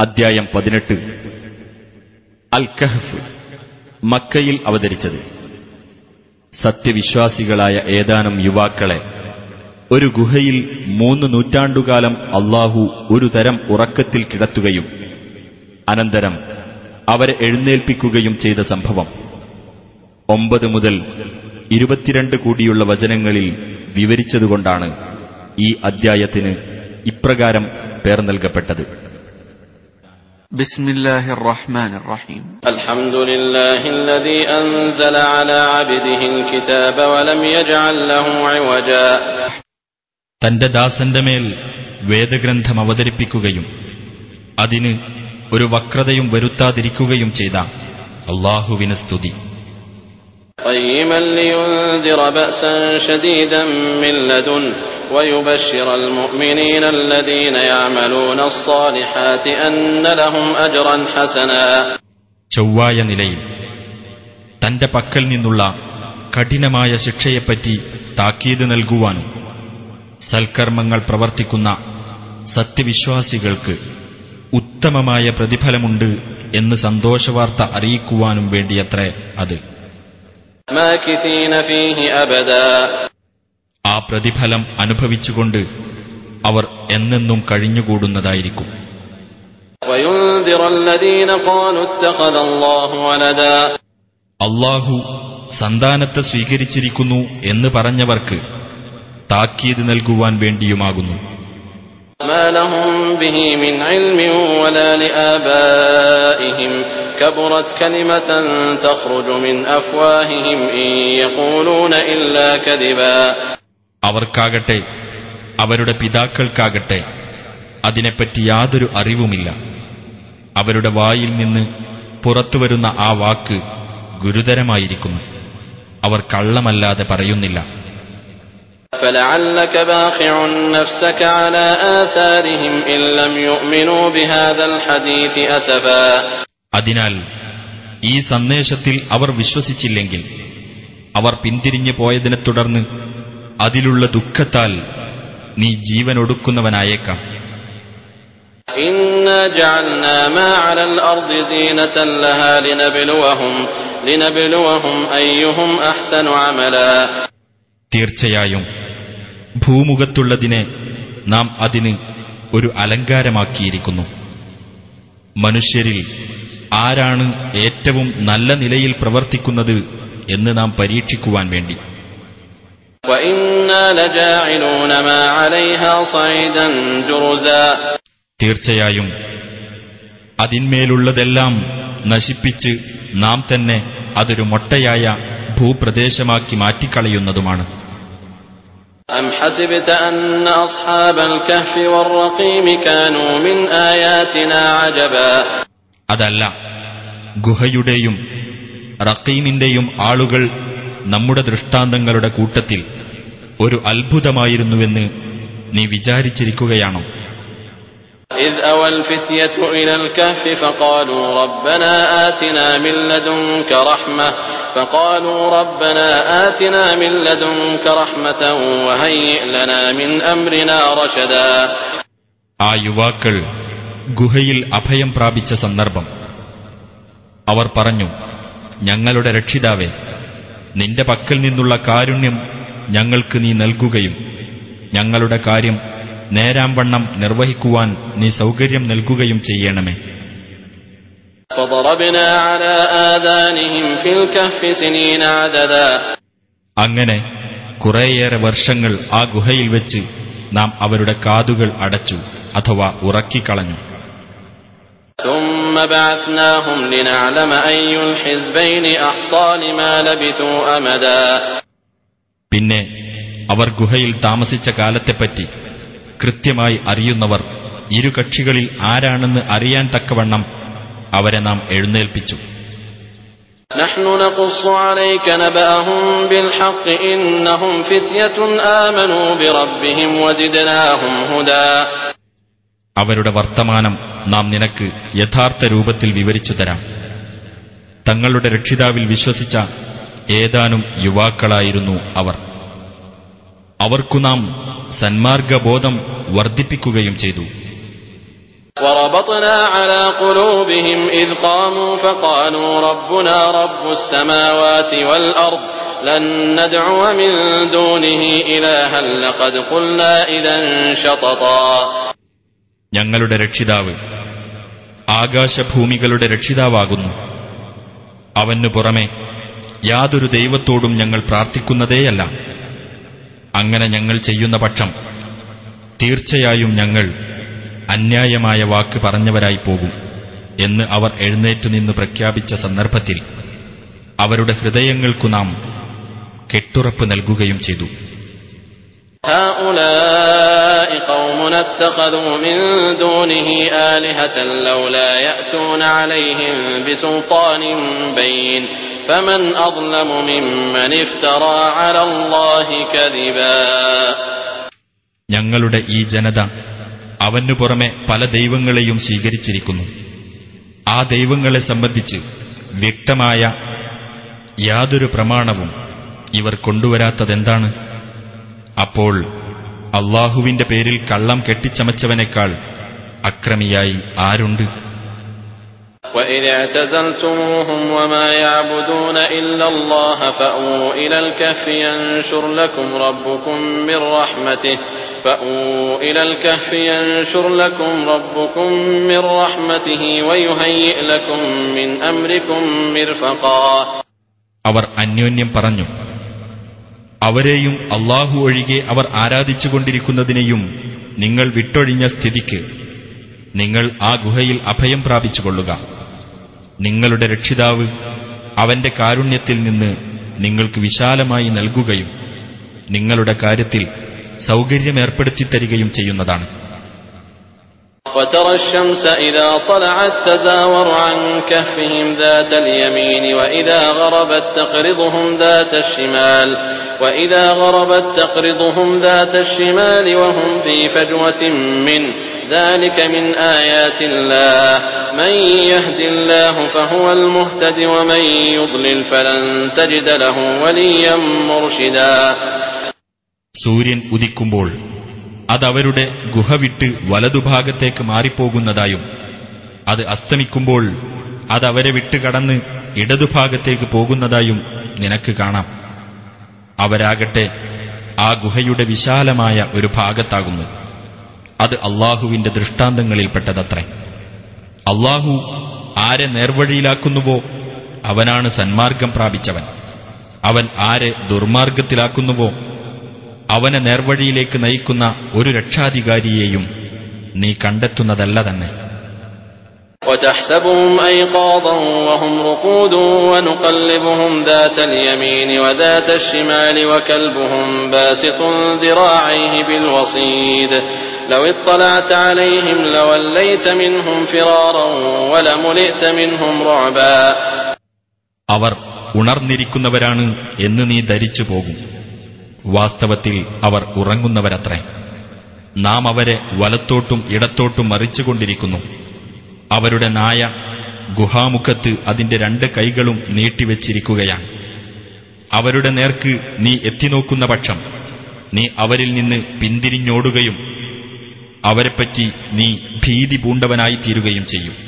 അദ്ധ്യായം പതിനെട്ട്. അൽ കഹഫ് മക്കയിൽ അവതരിച്ചത്. സത്യവിശ്വാസികളായ ഏതാനും യുവാക്കളെ ഒരു ഗുഹയിൽ മൂന്ന് നൂറ്റാണ്ടുകാലം അള്ളാഹു ഒരു തരം ഉറക്കത്തിൽ കിടത്തുകയും അനന്തരം അവരെ എഴുന്നേൽപ്പിക്കുകയും ചെയ്ത സംഭവം. ഒമ്പത് മുതൽ ഇരുപത്തിരണ്ട് കൂടിയുള്ള വചനങ്ങളിൽ വിവരിച്ചതുകൊണ്ടാണ് ഈ അദ്ധ്യായത്തിന് ഇപ്രകാരം പേർ നൽകപ്പെട്ടത്. بسم الله الرحمن الرحيم الحمد لله الذي أنزل على عبده الكتاب ولم يجعل له عوجا തന്റെ ദാസന്റെ മേൽ വേദഗ്രന്ഥം അവതരിപ്പിക്കുകയും അതിന് ഒരു വക്രതയും വരുത്താതിരിക്കുകയും ചെയ്ത അള്ളാഹുവിന് സ്തുതി قيما لينذر بأسا شديدا من لدنه ويبشر المؤمنين الذين يعملون الصالحات أن لهم أجرا حسنا ചൊവ്വായ നിലയിൽ തന്റെ പക്കൽ നിന്നുള്ള കഠിനമായ ശിക്ഷയെപ്പറ്റി താക്കീത് നൽകുവാനും സൽക്കർമ്മങ്ങൾ പ്രവർത്തിക്കുന്ന സത്യവിശ്വാസികൾക്ക് ഉത്തമമായ പ്രതിഫലമുണ്ട് എന്ന് സന്തോഷവാർത്ത അറിയിക്കുവാനും വേണ്ടിയത്രേ അത് ماكثين فيه أبدا ആ പ്രതിഫലം അനുഭവിച്ചുകൊണ്ട് അവർ എന്നെന്നും കഴിഞ്ഞുകൂടുന്നതായിരിക്കും وينذر الذين قالوا اتخذ الله ولدا അള്ളാഹു സന്താനത്തെ സ്വീകരിച്ചിരിക്കുന്നു എന്ന് പറഞ്ഞവർക്ക് താക്കീത് നൽകുവാൻ വേണ്ടിയുമാകുന്നു ما لهم به من علم ولا لآبائهم كبرت كلمة تخرج من أفواههم إن يقولون إلا كذبا അവർക്കാകട്ടെ അവരുടെ പിതാക്കൾക്കാകട്ടെ അതിനെപ്പറ്റി യാതൊരു അറിവുമില്ല അവരുടെ വായിൽ നിന്ന് പുറത്തുവരുന്ന ആ വാക്ക് ഗുരുതരമായിരിക്കുന്നു അവർ കള്ളമല്ലാതെ പറയുന്നില്ല فلعلك باخع نفسك على آثارهم إن لم يؤمنوا بهذا الحديث أسفا അതിനാൽ ഈ സന്ദേശത്തിൽ അവർ വിശ്വസിച്ചില്ലെങ്കിൽ അവർ പിന്തിരിഞ്ഞു പോയതിനെ തുടർന്ന് അതിലുള്ള ദുഃഖത്താൽ നീ ജീവനൊടുക്കുന്നവനായേക്കാം. തീർച്ചയായും ഭൂമുഖത്തുള്ളതിനെ നാം അതിന് ഒരു അലങ്കാരമാക്കിയിരിക്കുന്നു. മനുഷ്യരിൽ ആരാണ് ഏറ്റവും നല്ല നിലയിൽ പ്രവർത്തിക്കുന്നത് എന്ന് നാം പരീക്ഷിക്കുവാൻ വേണ്ടി وإنا لجاعلون ما عليها صعيدا جرزا തീർച്ചയായും അതിന്മേലുള്ളതെല്ലാം നശിപ്പിച്ച് നാം തന്നെ അതൊരു മൊട്ടയായ ഭൂപ്രദേശമാക്കി മാറ്റിക്കളയുന്നതുമാണ് أم حسبت أن أصحاب الكهف والرقيم كانوا من آياتنا عجبا അതല്ല ഗുഹയുടെയും റക്കീമിന്റെയും ആളുകൾ നമ്മുടെ ദൃഷ്ടാന്തങ്ങളുടെ കൂട്ടത്തിൽ ഒരു അത്ഭുതമായിരുന്നുവെന്ന് നീ വിചാരിച്ചിരിക്കുകയാണോ إذ أوى الفتية إلى الكهف فقالوا ربنا آتنا من لدنك رحمة فقالوا ربنا آتنا من لدنك رحمة وهيئ لنا من أمرنا رشدا ആ യുവാക്കൾ ഗുഹയിൽ അഭയം പ്രാപിച്ച സന്ദർഭം. അവർ പറഞ്ഞു ഞങ്ങളുടെ രക്ഷിതാവേ നിന്റെ പക്കൽ നിന്നുള്ള കാരുണ്യം ഞങ്ങൾക്ക് നീ നൽകുകയും ഞങ്ങളുടെ കാര്യം നേരാംവണ്ണം നിർവഹിക്കുവാൻ നീ സൗകര്യം നൽകുകയും ചെയ്യണമേ. അങ്ങനെ കുറേയേറെ വർഷങ്ങൾ ആ ഗുഹയിൽ വെച്ച് നാം അവരുടെ കാതുകൾ അടച്ചു അഥവാ ഉറക്കിക്കളഞ്ഞു. ثم بعثناهم لنعلم أي الحزبين أحصى لما لبثوا أمدا പിന്നെ അവർ ഗുഹയിൽ താമസിച്ച കാലത്തെപ്പറ്റി കൃത്യമായി അറിയുന്നവർ ഇരു കക്ഷികളിൽ ആരാണെന്ന് അറിയാൻ തക്കവണ്ണം അവരെ നാം എഴുന്നേൽപ്പിച്ചു نحن نقص عليك نبأهم بالحق إنهم فتية آمنوا بربهم وزدناهم هدى അവരുടെ വർത്തമാനം നാം നിനക്ക് യഥാർത്ഥ രൂപത്തിൽ വിവരിച്ചു തരാം തങ്ങളുടെ രക്ഷിതാവിൽ വിശ്വസിച്ച ഏതാനും യുവാക്കളായിരുന്നു അവർ അവർക്കു നാം സന്മാർഗബോധം വർദ്ധിപ്പിക്കുകയും ചെയ്തു وربطنا على قلوبهم إذ قاموا فقالوا ربنا رب السماوات والأرض لن ندعو من دونه إلها لقد قلنا إذا شططا ഞങ്ങളുടെ രക്ഷിതാവ്. ആകാശഭൂമികളുടെ രക്ഷിതാവാകുന്നു. അവനു പുറമെ യാതൊരു ദൈവത്തോടും ഞങ്ങൾ പ്രാർത്ഥിക്കുന്നതേയല്ല. അങ്ങനെ ഞങ്ങൾ ചെയ്യുന്ന പക്ഷം തീർച്ചയായും ഞങ്ങൾ അന്യായമായ വാക്ക് പറഞ്ഞവരായി പോകും എന്ന് അവർ എഴുന്നേറ്റുനിന്ന് പ്രഖ്യാപിച്ച സന്ദർഭത്തിൽ അവരുടെ ഹൃദയങ്ങൾക്കു നാം കെട്ടുറപ്പ് നൽകുകയും ചെയ്തു. هؤلاء قومنا اتخذوا من دونه آلهة لولا يأتون عليهم بسلطان بين فمن أظلم ممن افترى على الله كذبا ഞങ്ങളുടെ ഈ ജനത അവനു പുറമെ പല ദൈവങ്ങളെയും സ്വീകരിച്ചിരിക്കുന്നു ആ ദൈവങ്ങളെ സംബന്ധിച്ച് വ്യക്തമായ യാതൊരു പ്രമാണവും ഇവർ കൊണ്ടുവരാത്തതെന്താണ് അപ്പോൾ അള്ളാഹുവിന്റെ പേരിൽ കള്ളം കെട്ടിച്ചമച്ചവനേക്കാൾ അക്രമിയായി ആരുണ്ട് وإذ اعتزلتموهم وما يعبدون إلا الله فأووا إلى الكهف ينشر لكم ربكم من رحمته فأووا إلى الكهف ينشر لكم ربكم من رحمته ويهيئ لكم من أمركم مرفقا അവർ അന്യോന്യം പറഞ്ഞു അവരെയും അള്ളാഹു ഒഴികെ അവർ ആരാധിച്ചുകൊണ്ടിരിക്കുന്നതിനെയും നിങ്ങൾ വിട്ടൊഴിഞ്ഞ സ്ഥിതിക്ക് നിങ്ങൾ ആ ഗുഹയിൽ അഭയം പ്രാപിച്ചുകൊള്ളുക നിങ്ങളുടെ രക്ഷിതാവ് അവന്റെ കാരുണ്യത്തിൽ നിന്ന് നിങ്ങൾക്ക് വിശാലമായി നൽകുകയും നിങ്ങളുടെ കാര്യത്തിൽ സൗകര്യമേർപ്പെടുത്തിത്തരികയും ചെയ്യുന്നതാണ് وترى الشمس إذا طلعت تزاور عن كهفهم ذات اليمين وإذا غربت تقرضهم ذات الشمال وإذا غربت تقرضهم ذات الشمال وهم في فجوة منه ذلك من آيات الله من يهد الله فهو المهتد ومن يضلل فلن تجد له وليا مرشدا സൂര്യൻ ഉദിക്കുമ്പോൾ അതവരുടെ ഗുഹ വിട്ട് വലതുഭാഗത്തേക്ക് മാറിപ്പോകുന്നതായും അത് അസ്തമിക്കുമ്പോൾ അതവരെ വിട്ട് കടന്ന് ഇടതുഭാഗത്തേക്ക് പോകുന്നതായും നിനക്ക് കാണാം അവരാകട്ടെ ആ ഗുഹയുടെ വിശാലമായ ഒരു ഭാഗത്താകുന്നു. അത് അള്ളാഹുവിന്റെ ദൃഷ്ടാന്തങ്ങളിൽപ്പെട്ടതത്രേ. അള്ളാഹു ആരെ നേർവഴിയിലാക്കുന്നുവോ അവനാണ് സന്മാർഗം പ്രാപിച്ചവൻ. അവൻ ആരെ ദുർമാർഗത്തിലാക്കുന്നുവോ അവനെ നേർവഴിയിലേക്ക് നയിക്കുന്ന ഒരു രക്ഷാധികാരിയെയും നീ കണ്ടെത്തുന്നതല്ല തന്നെ. وتحسبهم أيقاظا وهم رقود ونقلبهم ذات اليمين وذات الشمال وكلبهم باسط ذراعيه بالوصيد لو اطلعت عليهم لوليت منهم فرارا ولملئت منهم رعبا അവർ ഉണർന്നിരിക്കുന്നവരാണ് എന്ന് നീ ധരിച്ചു പോകും വാസ്തവത്തിൽ അവർ ഉറങ്ങുന്നവരത്രേ നാം അവരെ വലത്തോട്ടും ഇടത്തോട്ടും മറിച്ചുകൊണ്ടിരിക്കുന്നു അവരുടെ നായ ഗുഹാമുഖത്ത് അതിന്റെ രണ്ട് കൈകളും നീട്ടിവെച്ചിരിക്കുകയാണ്. അവരുടെ നേർക്ക് നീ എത്തിനോക്കുന്ന പക്ഷം നീ അവരിൽ നിന്ന് പിന്തിരിഞ്ഞോടുകയും അവരെപ്പറ്റി നീ ഭീതി പൂണ്ടവനായി തീരുകയും ചെയ്യും.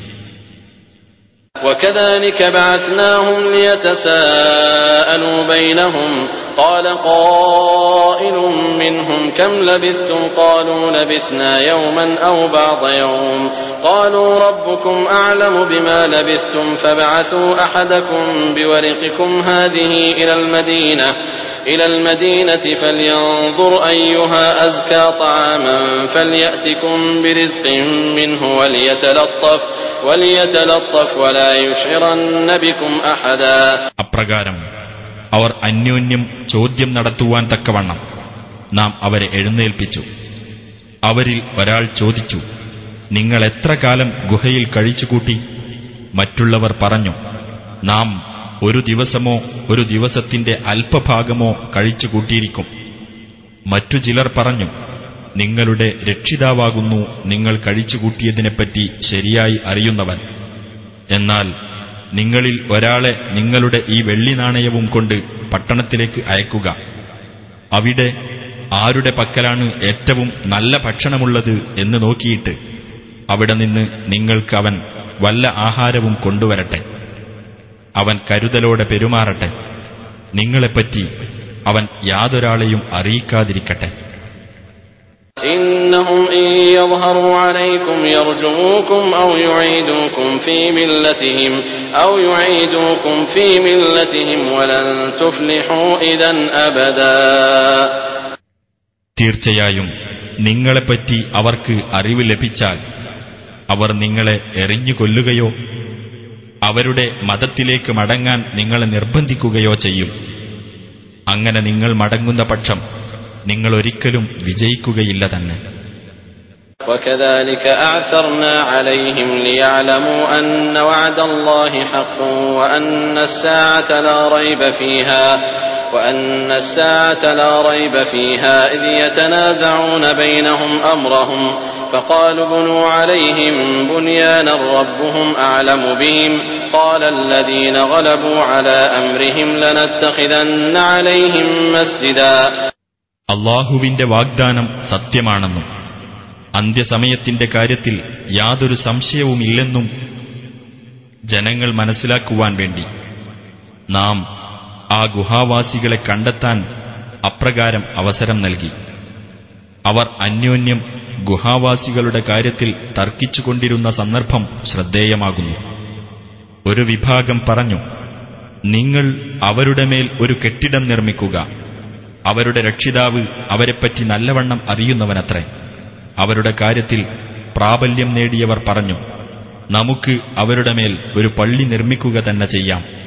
وكذلك بعثناهم ليتساءلوا بينهم. قال قائل منهم كم لبثتم؟ قالوا لبثنا يوما أو بعض يوم. قالوا ربكم أعلم بما لبثتم فابعثوا أحدكم بورقكم هذه إلى المدينة. إلى المدينة فلينظر أيها أزكى طعاما فليأتكم برزق منه وليتلطف وليتلطف ولا يشعرن بكم أحدا അപ്രകാരം അവർ അന്യോന്യം ചോദ്യം നടത്തുവാൻ തക്കവണ്ണം നാം അവരെ എഴുന്നേൽപ്പിച്ചു അവരിൽ ഒരാൾ ചോദിച്ചു നിങ്ങൾ എത്ര കാലം ഗുഹയിൽ കഴിച്ചുകൂട്ടി മറ്റുള്ളവർ പറഞ്ഞു നാം ഒരു ദിവസമോ ഒരു ദിവസത്തിന്റെ അല്പഭാഗമോ കഴിച്ചുകൂട്ടിയിരിക്കും മറ്റു ചിലർ പറഞ്ഞു നിങ്ങളുടെ രക്ഷിതാവാകുന്നു നിങ്ങൾ കഴിച്ചുകൂട്ടിയതിനെപ്പറ്റി ശരിയായി അറിയുന്നവൻ. എന്നാൽ നിങ്ങളിൽ ഒരാളെ നിങ്ങളുടെ ഈ വെള്ളി നാണയവും കൊണ്ട് പട്ടണത്തിലേക്ക് അയക്കുക. അവിടെ ആരുടെ പക്കലാണ് ഏറ്റവും നല്ല ഭക്ഷണമുള്ളത് എന്ന് നോക്കിയിട്ട് അവിടെ നിന്ന് നിങ്ങൾക്ക് അവൻ വല്ല ആഹാരവും കൊണ്ടുവരട്ടെ. അവൻ കരുതലോടെ പെരുമാറട്ടെ. നിങ്ങളെപ്പറ്റി അവൻ യാതൊരാളെയും അറിയിക്കാതിരിക്കട്ടെ. തീർച്ചയായും നിങ്ങളെപ്പറ്റി അവർക്ക് അറിവ് ലഭിച്ചാൽ അവർ നിങ്ങളെ എറിഞ്ഞു കൊല്ലുകയോ അവരുടെ മതത്തിലേക്ക് മടങ്ങാൻ നിങ്ങളെ നിർബന്ധിക്കുകയോ ചെയ്യും അങ്ങനെ നിങ്ങൾ മടങ്ങുന്ന പക്ഷം നിങ്ങൾ ഒരിക്കലും വിജയിക്കുകയില്ല തന്നെ وكذلك أعثرنا عليهم ليعلموا أن وعد الله حق وأن الساعة لا ريب فيها وأن الساعة لا ريب فيها إذ يتنازعون بينهم أمرهم فقالوا ابنوا عليهم بنيانا ربهم أعلم بهم قال الذين غلبوا على أمرهم لنتخذن عليهم مسجدا അള്ളാഹുവിന്റെ വാഗ്ദാനം സത്യമാണെന്നും അന്ത്യസമയത്തിന്റെ കാര്യത്തിൽ യാതൊരു സംശയവുമില്ലെന്നും ജനങ്ങൾ മനസ്സിലാക്കുവാൻ വേണ്ടി നാം ആ ഗുഹാവാസികളെ കണ്ടെത്താൻ അപ്രകാരം അവസരം നൽകി അവർ അന്യോന്യം ഗുഹാവാസികളുടെ കാര്യത്തിൽ തർക്കിച്ചുകൊണ്ടിരുന്ന സന്ദർഭം ശ്രദ്ധേയമാകുന്നു. ഒരു വിഭാഗം പറഞ്ഞു നിങ്ങൾ അവരുടെ മേൽ ഒരു കെട്ടിടം നിർമ്മിക്കുക. അവരുടെ രക്ഷിതാവ് അവരെപ്പറ്റി നല്ലവണ്ണം അറിയുന്നവനത്രേ. അവരുടെ കാര്യത്തിൽ പ്രാബല്യം നേടിയവർ പറഞ്ഞു നമുക്ക് അവരുടെ മേൽ ഒരു പള്ളി നിർമ്മിക്കുക തന്നെ ചെയ്യാം.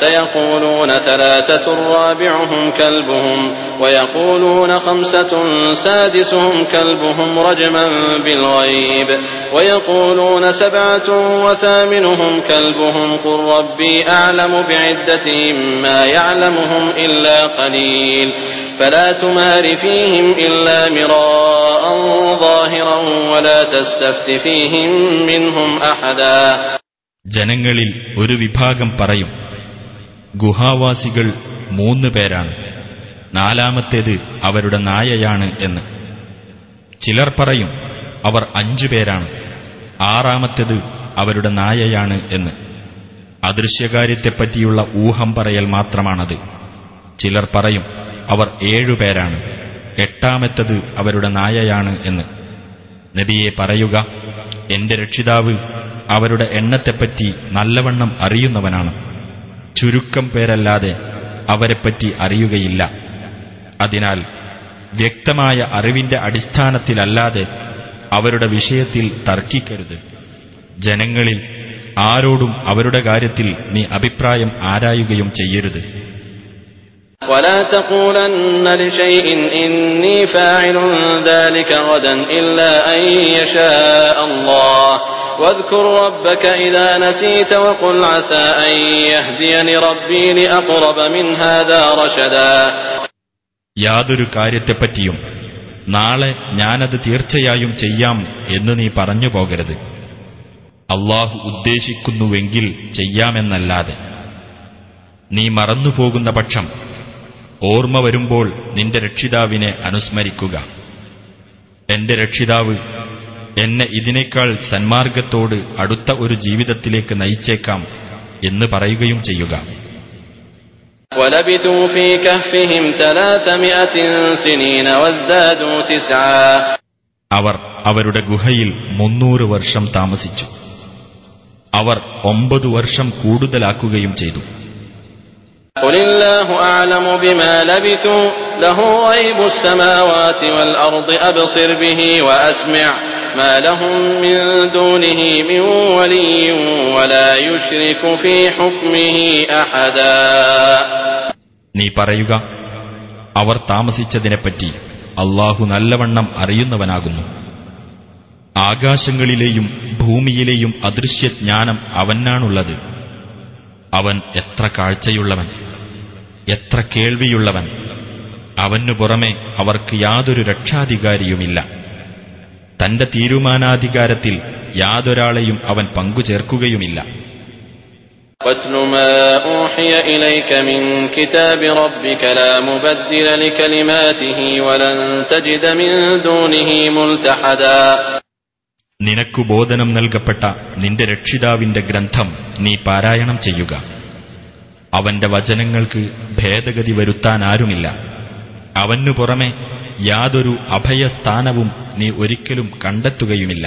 سيقولون ثلاثة رابعهم كلبهم ويقولون خمسة سادسهم كلبهم رجما بالغيب ويقولون سبعة وثامنهم كلبهم قل ربي أعلم بعدتهم ما يعلمهم إلا قليل فلا تمار فيهم إلا مراء ظاهرا ولا تستفت فيهم منهم أحدا ജനങ്ങളിൽ ഒരു വിഭാഗം പറയും ഗുഹാവാസികൾ മൂന്ന് പേരാണ്. നാലാമത്തേത് അവരുടെ നായയാണ് എന്ന്. ചിലർ പറയും അവർ അഞ്ചു പേരാണ്. ആറാമത്തേത് അവരുടെ നായയാണ് എന്ന്. അദൃശ്യകാര്യത്തെപ്പറ്റിയുള്ള ഊഹം പറയൽ മാത്രമാണത്. ചിലർ പറയും അവർ ഏഴുപേരാണ് എട്ടാമത്തത് അവരുടെ നായയാണ് എന്ന്. നബിയെ പറയുക എന്റെ രക്ഷിതാവ് അവരുടെ എണ്ണത്തെപ്പറ്റി നല്ലവണ്ണം അറിയുന്നവനാണ്. ചുരുക്കം പേരല്ലാതെ അവരെപ്പറ്റി അറിയുകയില്ല അതിനാൽ വ്യക്തമായ അറിവിന്റെ അടിസ്ഥാനത്തിലല്ലാതെ അവരുടെ വിഷയത്തിൽ തർക്കിക്കരുത് ജനങ്ങളിൽ ആരോടും അവരുടെ കാര്യത്തിൽ നീ അഭിപ്രായം ആരായുകയും ചെയ്യരുത് ولا تقولن لشيء إني فاعل ذلك غدا إلا أن يشاء الله واذكر ربك إذا نسيت وقل عسى أن يهديني ربي لأقرب من هذا رشدا യാതൊരു കാര്യത്തെപ്പറ്റിയും നാളെ ഞാനത് തീർച്ചയായും ചെയ്യാം എന്ന് നീ പറഞ്ഞു പോകരുത് അള്ളാഹു ഉദ്ദേശിക്കുന്നുവെങ്കിൽ ചെയ്യാമെന്നല്ലാതെ നീ മറന്നുപോകുന്ന പക്ഷം ഓർമ്മ വരുമ്പോൾ നിന്റെ രക്ഷിതാവിനെ അനുസ്മരിക്കുക എന്റെ രക്ഷിതാവ് എന്നെ ഇതിനേക്കാൾ സന്മാർഗത്തോട് അടുത്ത ഒരു ജീവിതത്തിലേക്ക് നയിച്ചേക്കാം എന്ന് പറയുകയും ചെയ്യുക ولبثوا في كهفهم ثلاثمائة سنين وازدادوا تسعا അവർ അവരുടെ ഗുഹയിൽ മുന്നൂറ് വർഷം താമസിച്ചു അവർ ഒമ്പതു വർഷം കൂടുതലാക്കുകയും ചെയ്തു قل الله أعلم بما لبثوا له غيب السماوات والأرض أبصر به وأسمع ما لهم من دونه من ولي ولا يشرك في حكمه أحدا നീ പറയുക അവർ താമസിച്ചതിനെപ്പറ്റി അള്ളാഹു നല്ലവണ്ണം അറിയുന്നവനാകുന്നു ആകാശങ്ങളിലെയും ഭൂമിയിലെയും അദൃശ്യജ്ഞാനം അവനാണുള്ളത് അവൻ എത്ര കാഴ്ചയുള്ളവൻ എത്ര കേൾവിയുള്ളവൻ അവനു പുറമെ അവർക്ക് യാതൊരു രക്ഷാധികാരിയുമില്ല തന്റെ തീരുമാനാധികാരത്തിൽ യാതൊരാളെയും അവൻ പങ്കുചേർക്കുകയുമില്ല. നിനക്കു ബോധനം നൽകപ്പെട്ട നിന്റെ രക്ഷിതാവിന്റെ ഗ്രന്ഥം നീ പാരായണം ചെയ്യുക. അവന്റെ വചനങ്ങൾക്ക് ഭേദഗതി വരുത്താനാരുമില്ല. അവനു പുറമെ യാതൊരു അഭയസ്ഥാനവും നീ ഒരിക്കലും കണ്ടെത്തുകയുമില്ല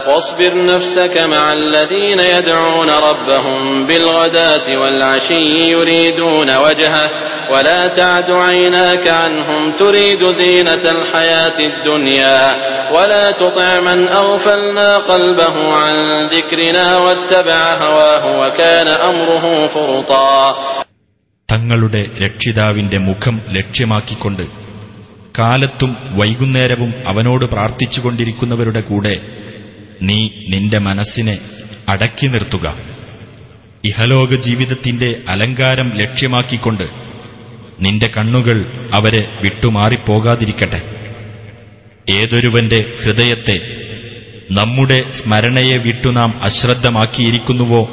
واصبر نفسك مع الذين يدعون ربهم بالغداة والعشي يريدون وجهه ولا تعد عيناك عنهم تريد زينة الحياة الدنيا ولا تطع من أغفلنا قلبه عن ذكرنا واتبع هواه وكان أمره فرطا തങ്ങളുടെ രക്ഷിതാവിന്റെ മുഖം ലക്ഷ്യമാക്കിക്കൊണ്ട് കാലത്തും വൈകുന്നേരവും അവനോട് പ്രാർത്ഥിച്ചുകൊണ്ടിരിക്കുന്നവരുടെ കൂടെ നീ നിന്റെ മനസ്സിനെ അടക്കി നിർത്തുക. ഇഹലോക ജീവിതത്തിന്റെ അലങ്കാരം ലക്ഷ്യമാക്കിക്കൊണ്ട് നിന്റെ കണ്ണുകൾ അവരെ വിട്ടുമാറിപ്പോകാതിരിക്കട്ടെ. ഏതൊരുവന്റെ ഹൃദയത്തെ നമ്മുടെ സ്മരണയെ വിട്ടു നാം അശ്രദ്ധമാക്കിയിരിക്കുന്നുവോ?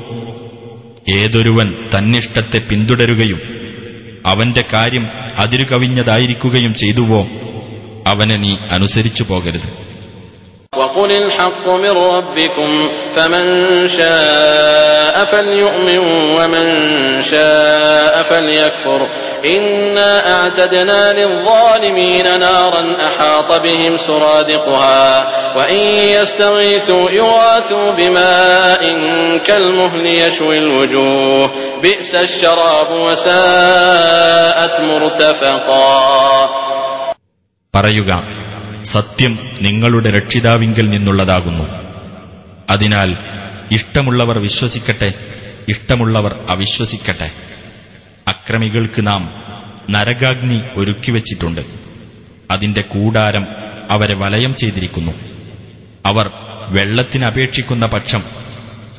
ഏതൊരുവൻ തന്നിഷ്ടത്തെ പിന്തുടരുകയും അവന്റെ കാര്യം അതിരുകവിഞ്ഞതായിരിക്കുകയും ചെയ്തുവോ അവനെ നീ അനുസരിച്ചു പോകരുത് وقل الحق من ربكم فمن شاء فليؤمن ومن شاء فليكفر إنا أعتدنا للظالمين نارا أحاط بهم سرادقها وإن يستغيثوا يغاثوا بماء كالمهل يشوي الوجوه بئس الشراب وساءت مرتفقا പറയുക സത്യം നിങ്ങളുടെ രക്ഷിതാവിങ്കൽ നിന്നുള്ളതാകുന്നു അതിനാൽ ഇഷ്ടമുള്ളവർ വിശ്വസിക്കട്ടെ ഇഷ്ടമുള്ളവർ അവിശ്വസിക്കട്ടെ അക്രമികൾക്ക് നാം നരകാഗ്നി ഒരുക്കിവച്ചിട്ടുണ്ട്. അതിന്റെ കൂടാരം അവരെ വലയം ചെയ്തിരിക്കുന്നു. അവർ വെള്ളത്തിനപേക്ഷിക്കുന്ന പക്ഷം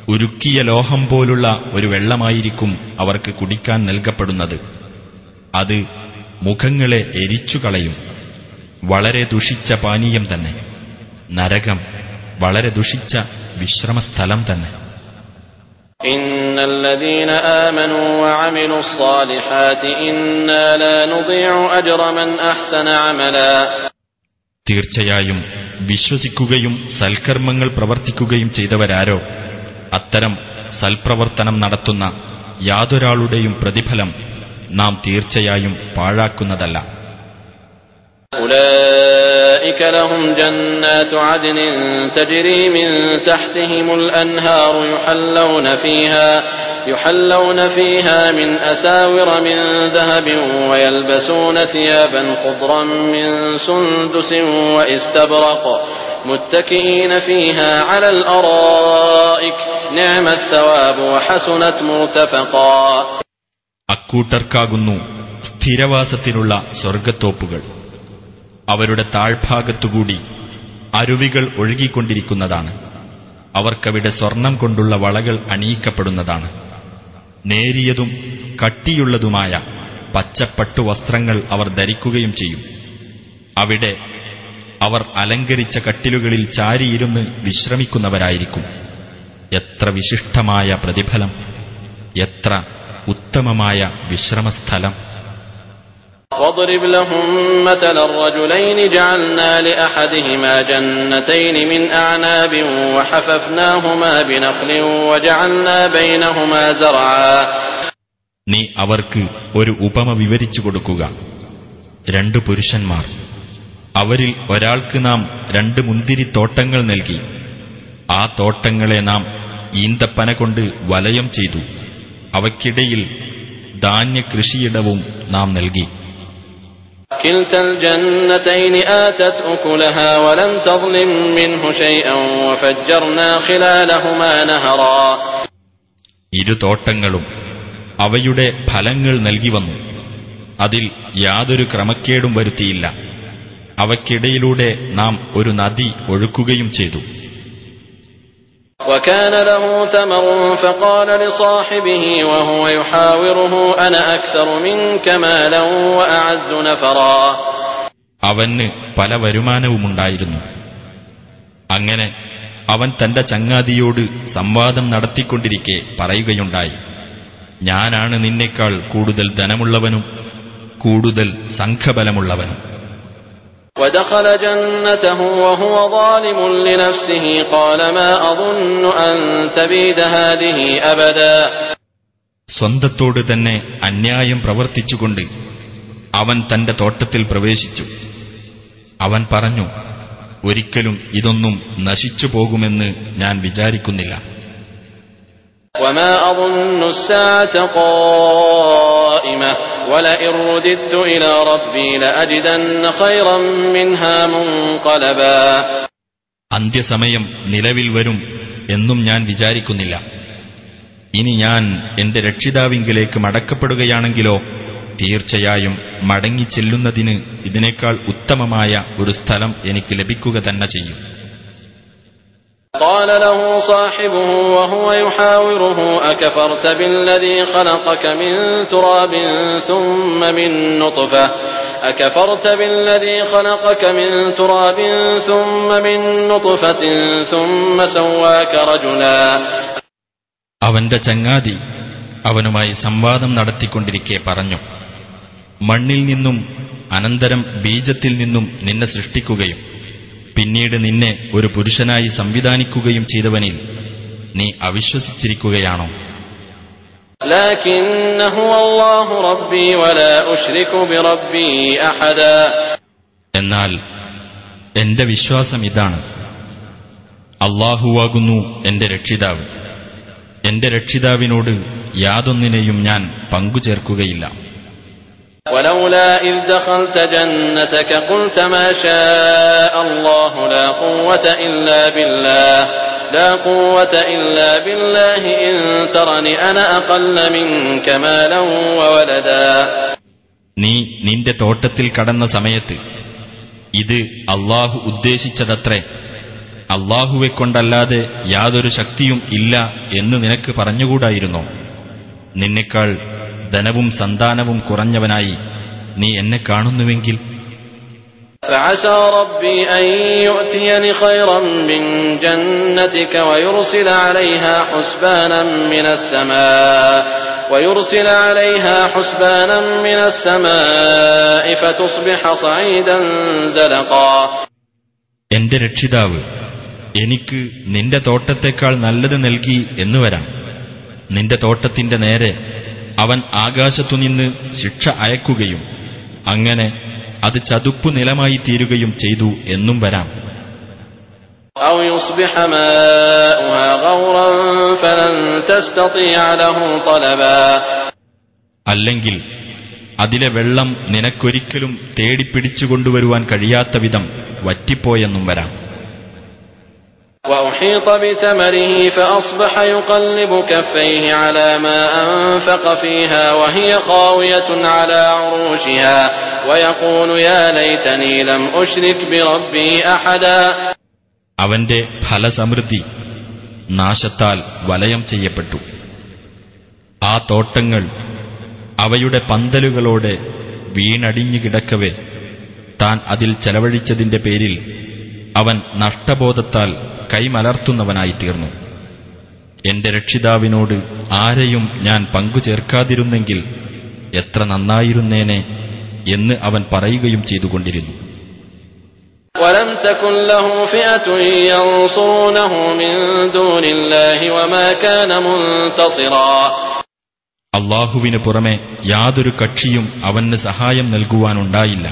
ഉരുക്കിയ ലോഹം പോലുള്ള ഒരു വെള്ളമായിരിക്കും അവർക്ക് കുടിക്കാൻ നൽകപ്പെടുന്നത്. അത് മുഖങ്ങളെ എരിച്ചുകളയും. വളരെ ദുഷിച്ച പാനീയം തന്നെ. നരകം വളരെ ദുഷിച്ച വിശ്രമസ്ഥലം തന്നെ. إن الذين آمنوا وعملوا الصالحات إنا لا نضيع أجر من أحسن عملا തീർച്ചയായും വിശ്വസിക്കുകയും സൽക്കർമ്മങ്ങൾ പ്രവർത്തിക്കുകയും ചെയ്തവരാരോ അത്തരം സൽപ്രവർത്തനം നടത്തുന്ന യാതൊരാളുടെയും പ്രതിഫലം നാം തീർച്ചയായും പാഴാക്കുന്നതല്ല أولئك لهم جنات عدن تجري من تحتهم الأنهار يحلون فيها يحلون فيها من أساور من ذهب ويلبسون ثيابا خضرا من سندس وإستبرق متكئين فيها على الأرائك نعم الثواب وحسنت مرتفقا അക്കൂട്ടർക്കാകുന്നു സ്ഥിരവാസത്തിനുള്ള സ്വർഗത്തോപ്പുകൾ അവരുടെ താഴ്ഭാഗത്തുകൂടി അരുവികൾ ഒഴുകിക്കൊണ്ടിരിക്കുന്നതാണ്. അവർക്കവിടെ സ്വർണം കൊണ്ടുള്ള വളകൾ അണിയിക്കപ്പെടുന്നതാണ്. നേരിയതും കട്ടിയുള്ളതുമായ പച്ചപ്പട്ടു വസ്ത്രങ്ങൾ അവർ ധരിക്കുകയും ചെയ്യും. അവിടെ അവർ അലങ്കരിച്ച കട്ടിലുകളിൽ ചാരിയിരുന്ന് വിശ്രമിക്കുന്നവരായിരിക്കും. എത്ര വിശിഷ്ടമായ പ്രതിഫലം എത്ര ഉത്തമമായ വിശ്രമസ്ഥലം. واضرب لهم مثل الرجلين جعلنا لأحدهما جنتين من أعناب وحففناهما بنخل وجعلنا بينهما زرعا നീ അവർക്ക് ഒരു ഉപമ വിവരിച്ചു കൊടുക്കുക രണ്ടു പുരുഷന്മാർ അവരിൽ ഒരാൾക്ക് നാം രണ്ട് മുന്തിരിത്തോട്ടങ്ങൾ നൽകി ആ തോട്ടങ്ങളെ നാം ഈന്തപ്പന കൊണ്ട് വലയം ചെയ്തു അവയ്ക്കിടയിൽ ധാന്യകൃഷിയിടവും നാം നൽകി كلتا الجنتين آتت أكلها ولم تظلم منه شيئا وفجرنا خلالهما نهرا ഇരു തോട്ടങ്ങളും അവയുടെ ഫലങ്ങൾ നൽകി വന്നു അതിൽ യാതൊരു ക്രമക്കേടും വരുത്തിയില്ല അവയ്ക്കിടയിലൂടെ നാം ഒരു നദി ഒഴുക്കുകയും ചെയ്തു وكان له ثمر فقال لصاحبه وهو يحاوره أنا أكثر منك مالا وأعز نفرا അവന് പല വരുമാനവുമുണ്ടായിരുന്നു അങ്ങനെ അവൻ തന്റെ ചങ്ങാതിയോട് സംവാദം നടത്തിക്കൊണ്ടിരിക്കെ പറയുകയുണ്ടായി ഞാനാണ് നിന്നേക്കാൾ കൂടുതൽ ധനമുള്ളവനും കൂടുതൽ സംഘബലമുള്ളവനും ودخل جنته وهو ظالم لنفسه قال ما أظن أن تبيد هذه أبدا സ്വന്തത്തോട് തന്നെ അന്യായം പ്രവർത്തിച്ചുകൊണ്ട് അവൻ തന്റെ തോട്ടത്തിൽ പ്രവേശിച്ചു അവൻ പറഞ്ഞു ഒരിക്കലും ഇതൊന്നും നശിച്ചു പോകുമെന്ന് ഞാൻ വിചാരിക്കുന്നില്ല وما أظن الساعة قائمة ولئن رددت إلى ربي لأجدن خيرا منها منقلبا അന്ത്യസമയം നിലവിൽ വരും എന്നും ഞാൻ വിചാരിക്കുന്നില്ല ഇനി ഞാൻ എന്റെ രക്ഷിതാവിങ്കിലേക്ക് മടക്കപ്പെടുകയാണെങ്കിലോ തീർച്ചയായും മടങ്ങിച്ചെല്ലുന്നതിന് ഇതിനേക്കാൾ ഉത്തമമായ ഒരു സ്ഥലം എനിക്ക് ലഭിക്കുക തന്നെ ചെയ്യും قال له صاحبه وهو يحاوره أكفرت بالذي خلقك من تراب ثم من نطفة أكفرت بالذي خلقك من تراب ثم من نطفة ثم سواك رجلا അവന്റെ ചങ്ങാതി അവനുമായി സംവാദം നടത്തിക്കൊണ്ടിരിക്കെ പറഞ്ഞു മണ്ണിൽ നിന്നും അനന്തരം ബീജത്തിൽ നിന്നും നിന്നെ സൃഷ്ടിക്കുകയും പിന്നീട് നിന്നെ ഒരു പുരുഷനായി സംവിധാനിക്കുകയും ചെയ്തവനിൽ നീ അവിശ്വസിച്ചിരിക്കുകയാണോ? എന്നാൽ എന്റെ വിശ്വാസം ഇതാണ്. അള്ളാഹുവാകുന്നു എന്റെ രക്ഷിതാവ്. എന്റെ രക്ഷിതാവിനോട് യാതൊന്നിനെയും ഞാൻ പങ്കുചേർക്കുകയില്ല. ولولا إذ دخلت جنتك قلت ما شاء الله لا قوة إلا بالله لا قوة إلا بالله إن ترني أنا أقل منك مالا وولدا നീ നിന്റെ തോട്ടത്തിൽ കടന്ന സമയത്ത് ഇത് അള്ളാഹു ഉദ്ദേശിച്ചതത്രേ അള്ളാഹുവെ കൊണ്ടല്ലാതെ യാതൊരു ശക്തിയും ഇല്ല എന്ന് നിനക്ക് പറഞ്ഞുകൂടായിരുന്നോ നിന്നെക്കാൾ ധനവും സന്താനവും കുറഞ്ഞവനായി നീ എന്നെ കാണുന്നുവെങ്കിൽ. എന്റെ രക്ഷിതാവ് എനിക്ക് നിന്റെ തോട്ടത്തെക്കാൾ നല്ലത് നൽകി എന്നു വരാം. നിന്റെ തോട്ടത്തിന്റെ നേരെ അവൻ ആകാശത്തുനിന്ന് ശിക്ഷ അയക്കുകയും അങ്ങനെ അത് ചതുപ്പു നിലമായി തീരുകയും ചെയ്തു എന്നും വരാം. അല്ലെങ്കിൽ അതിലെ വെള്ളം നിനക്കൊരിക്കലും തേടിപ്പിടിച്ചുകൊണ്ടുവരുവാൻ കഴിയാത്ത വിധം വറ്റിപ്പോയെന്നും വരാം. وأحيط بثمره فأصبح يقلب كفيه على ما أنفق فيها وهي خاوية على عروشها ويقول يا ليتني لم أشرك بربي أحدا അവന്റെ ഫലസമൃദ്ധി നാശത്താൽ വലയം ചെയ്യപ്പെട്ടു ആ തോട്ടങ്ങൾ അവയുടെ പന്തലുകളോടെ വീണടിഞ്ഞു കിടക്കവെ താൻ അതിൽ ചെലവഴിച്ചതിന്റെ പേരിൽ അവൻ നഷ്ടബോധത്താൽ കൈമലർത്തുന്നവനായി തീർന്നു എന്റെ രക്ഷിതാവിനോട് ആരെയും ഞാൻ പങ്കുചേർക്കാതിരുന്നെങ്കിൽ എത്ര നന്നായിരുന്നേനെ എന്ന് അവൻ പറയുകയും ചെയ്തുകൊണ്ടിരുന്നു ولم تكن له فئة ينصرونه من دون الله وما كان منتصرا അള്ളാഹുവിന് പുറമെ യാതൊരു കക്ഷിയും അവന് സഹായം നൽകുവാനുണ്ടായില്ല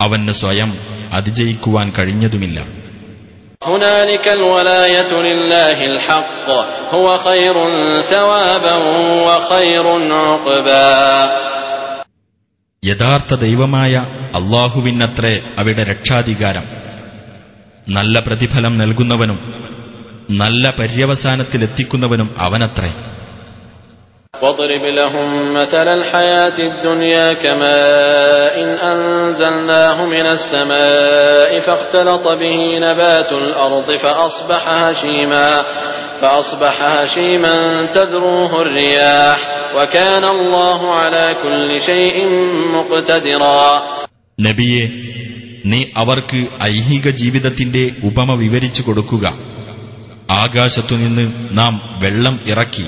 അവന് സ്വയം അതിജയിക്കുവാൻ കഴിഞ്ഞതുമില്ല هنالك الولاية لله الحق هو خير ثوابا وخير عقبا യഥാർത്ഥ ദൈവമായ അള്ളാഹുവിനത്രേ അവിടെ രക്ഷാധികാരം നല്ല പ്രതിഫലം നൽകുന്നവനും നല്ല പര്യവസാനത്തിലെത്തിക്കുന്നവനും അവനത്രേ واضرب لهم مثل الحياة الدنيا كماء إن أنزلناه من السماء فاختلط به نبات الأرض فأصبح هشيما فأصبح هشيما تذروه الرياح وكان الله على كل شيء مقتدرا നബിയെ നീ അവർക്ക് ഐഹിക ജീവിതത്തിന്റെ ഉപമ വിവരിച്ചു കൊടുക്കുക ആകാശത്തുനിന്ന് നാം വെള്ളം ഇറക്കി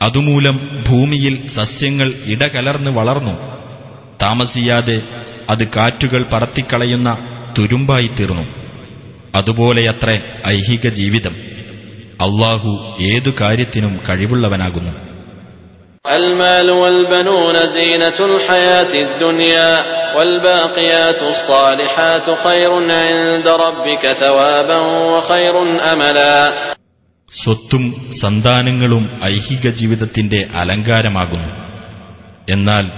അതുമൂലം ഭൂമിയിൽ സസ്യങ്ങൾ ഇടകലർന്ന് വളർന്നു താമസിയാതെ അത് കാറ്റുകൾ പറത്തിക്കളയുന്ന തുരുമ്പായി തീർന്നു അതുപോലെയത്രേ ഐഹിക ജീവിതം അള്ളാഹു ഏതു കാര്യത്തിനും കഴിവുള്ളവനാകുന്നു المال والبنون زينة الحياة الدنيا والباقيات الصالحات خير عند ربك ثوابا وخير أملا സ്വത്തും സന്താനങ്ങളും ഐഹിക ജീവിതത്തിന്റെ അലങ്കാരമാകുന്നു. എന്നാൽ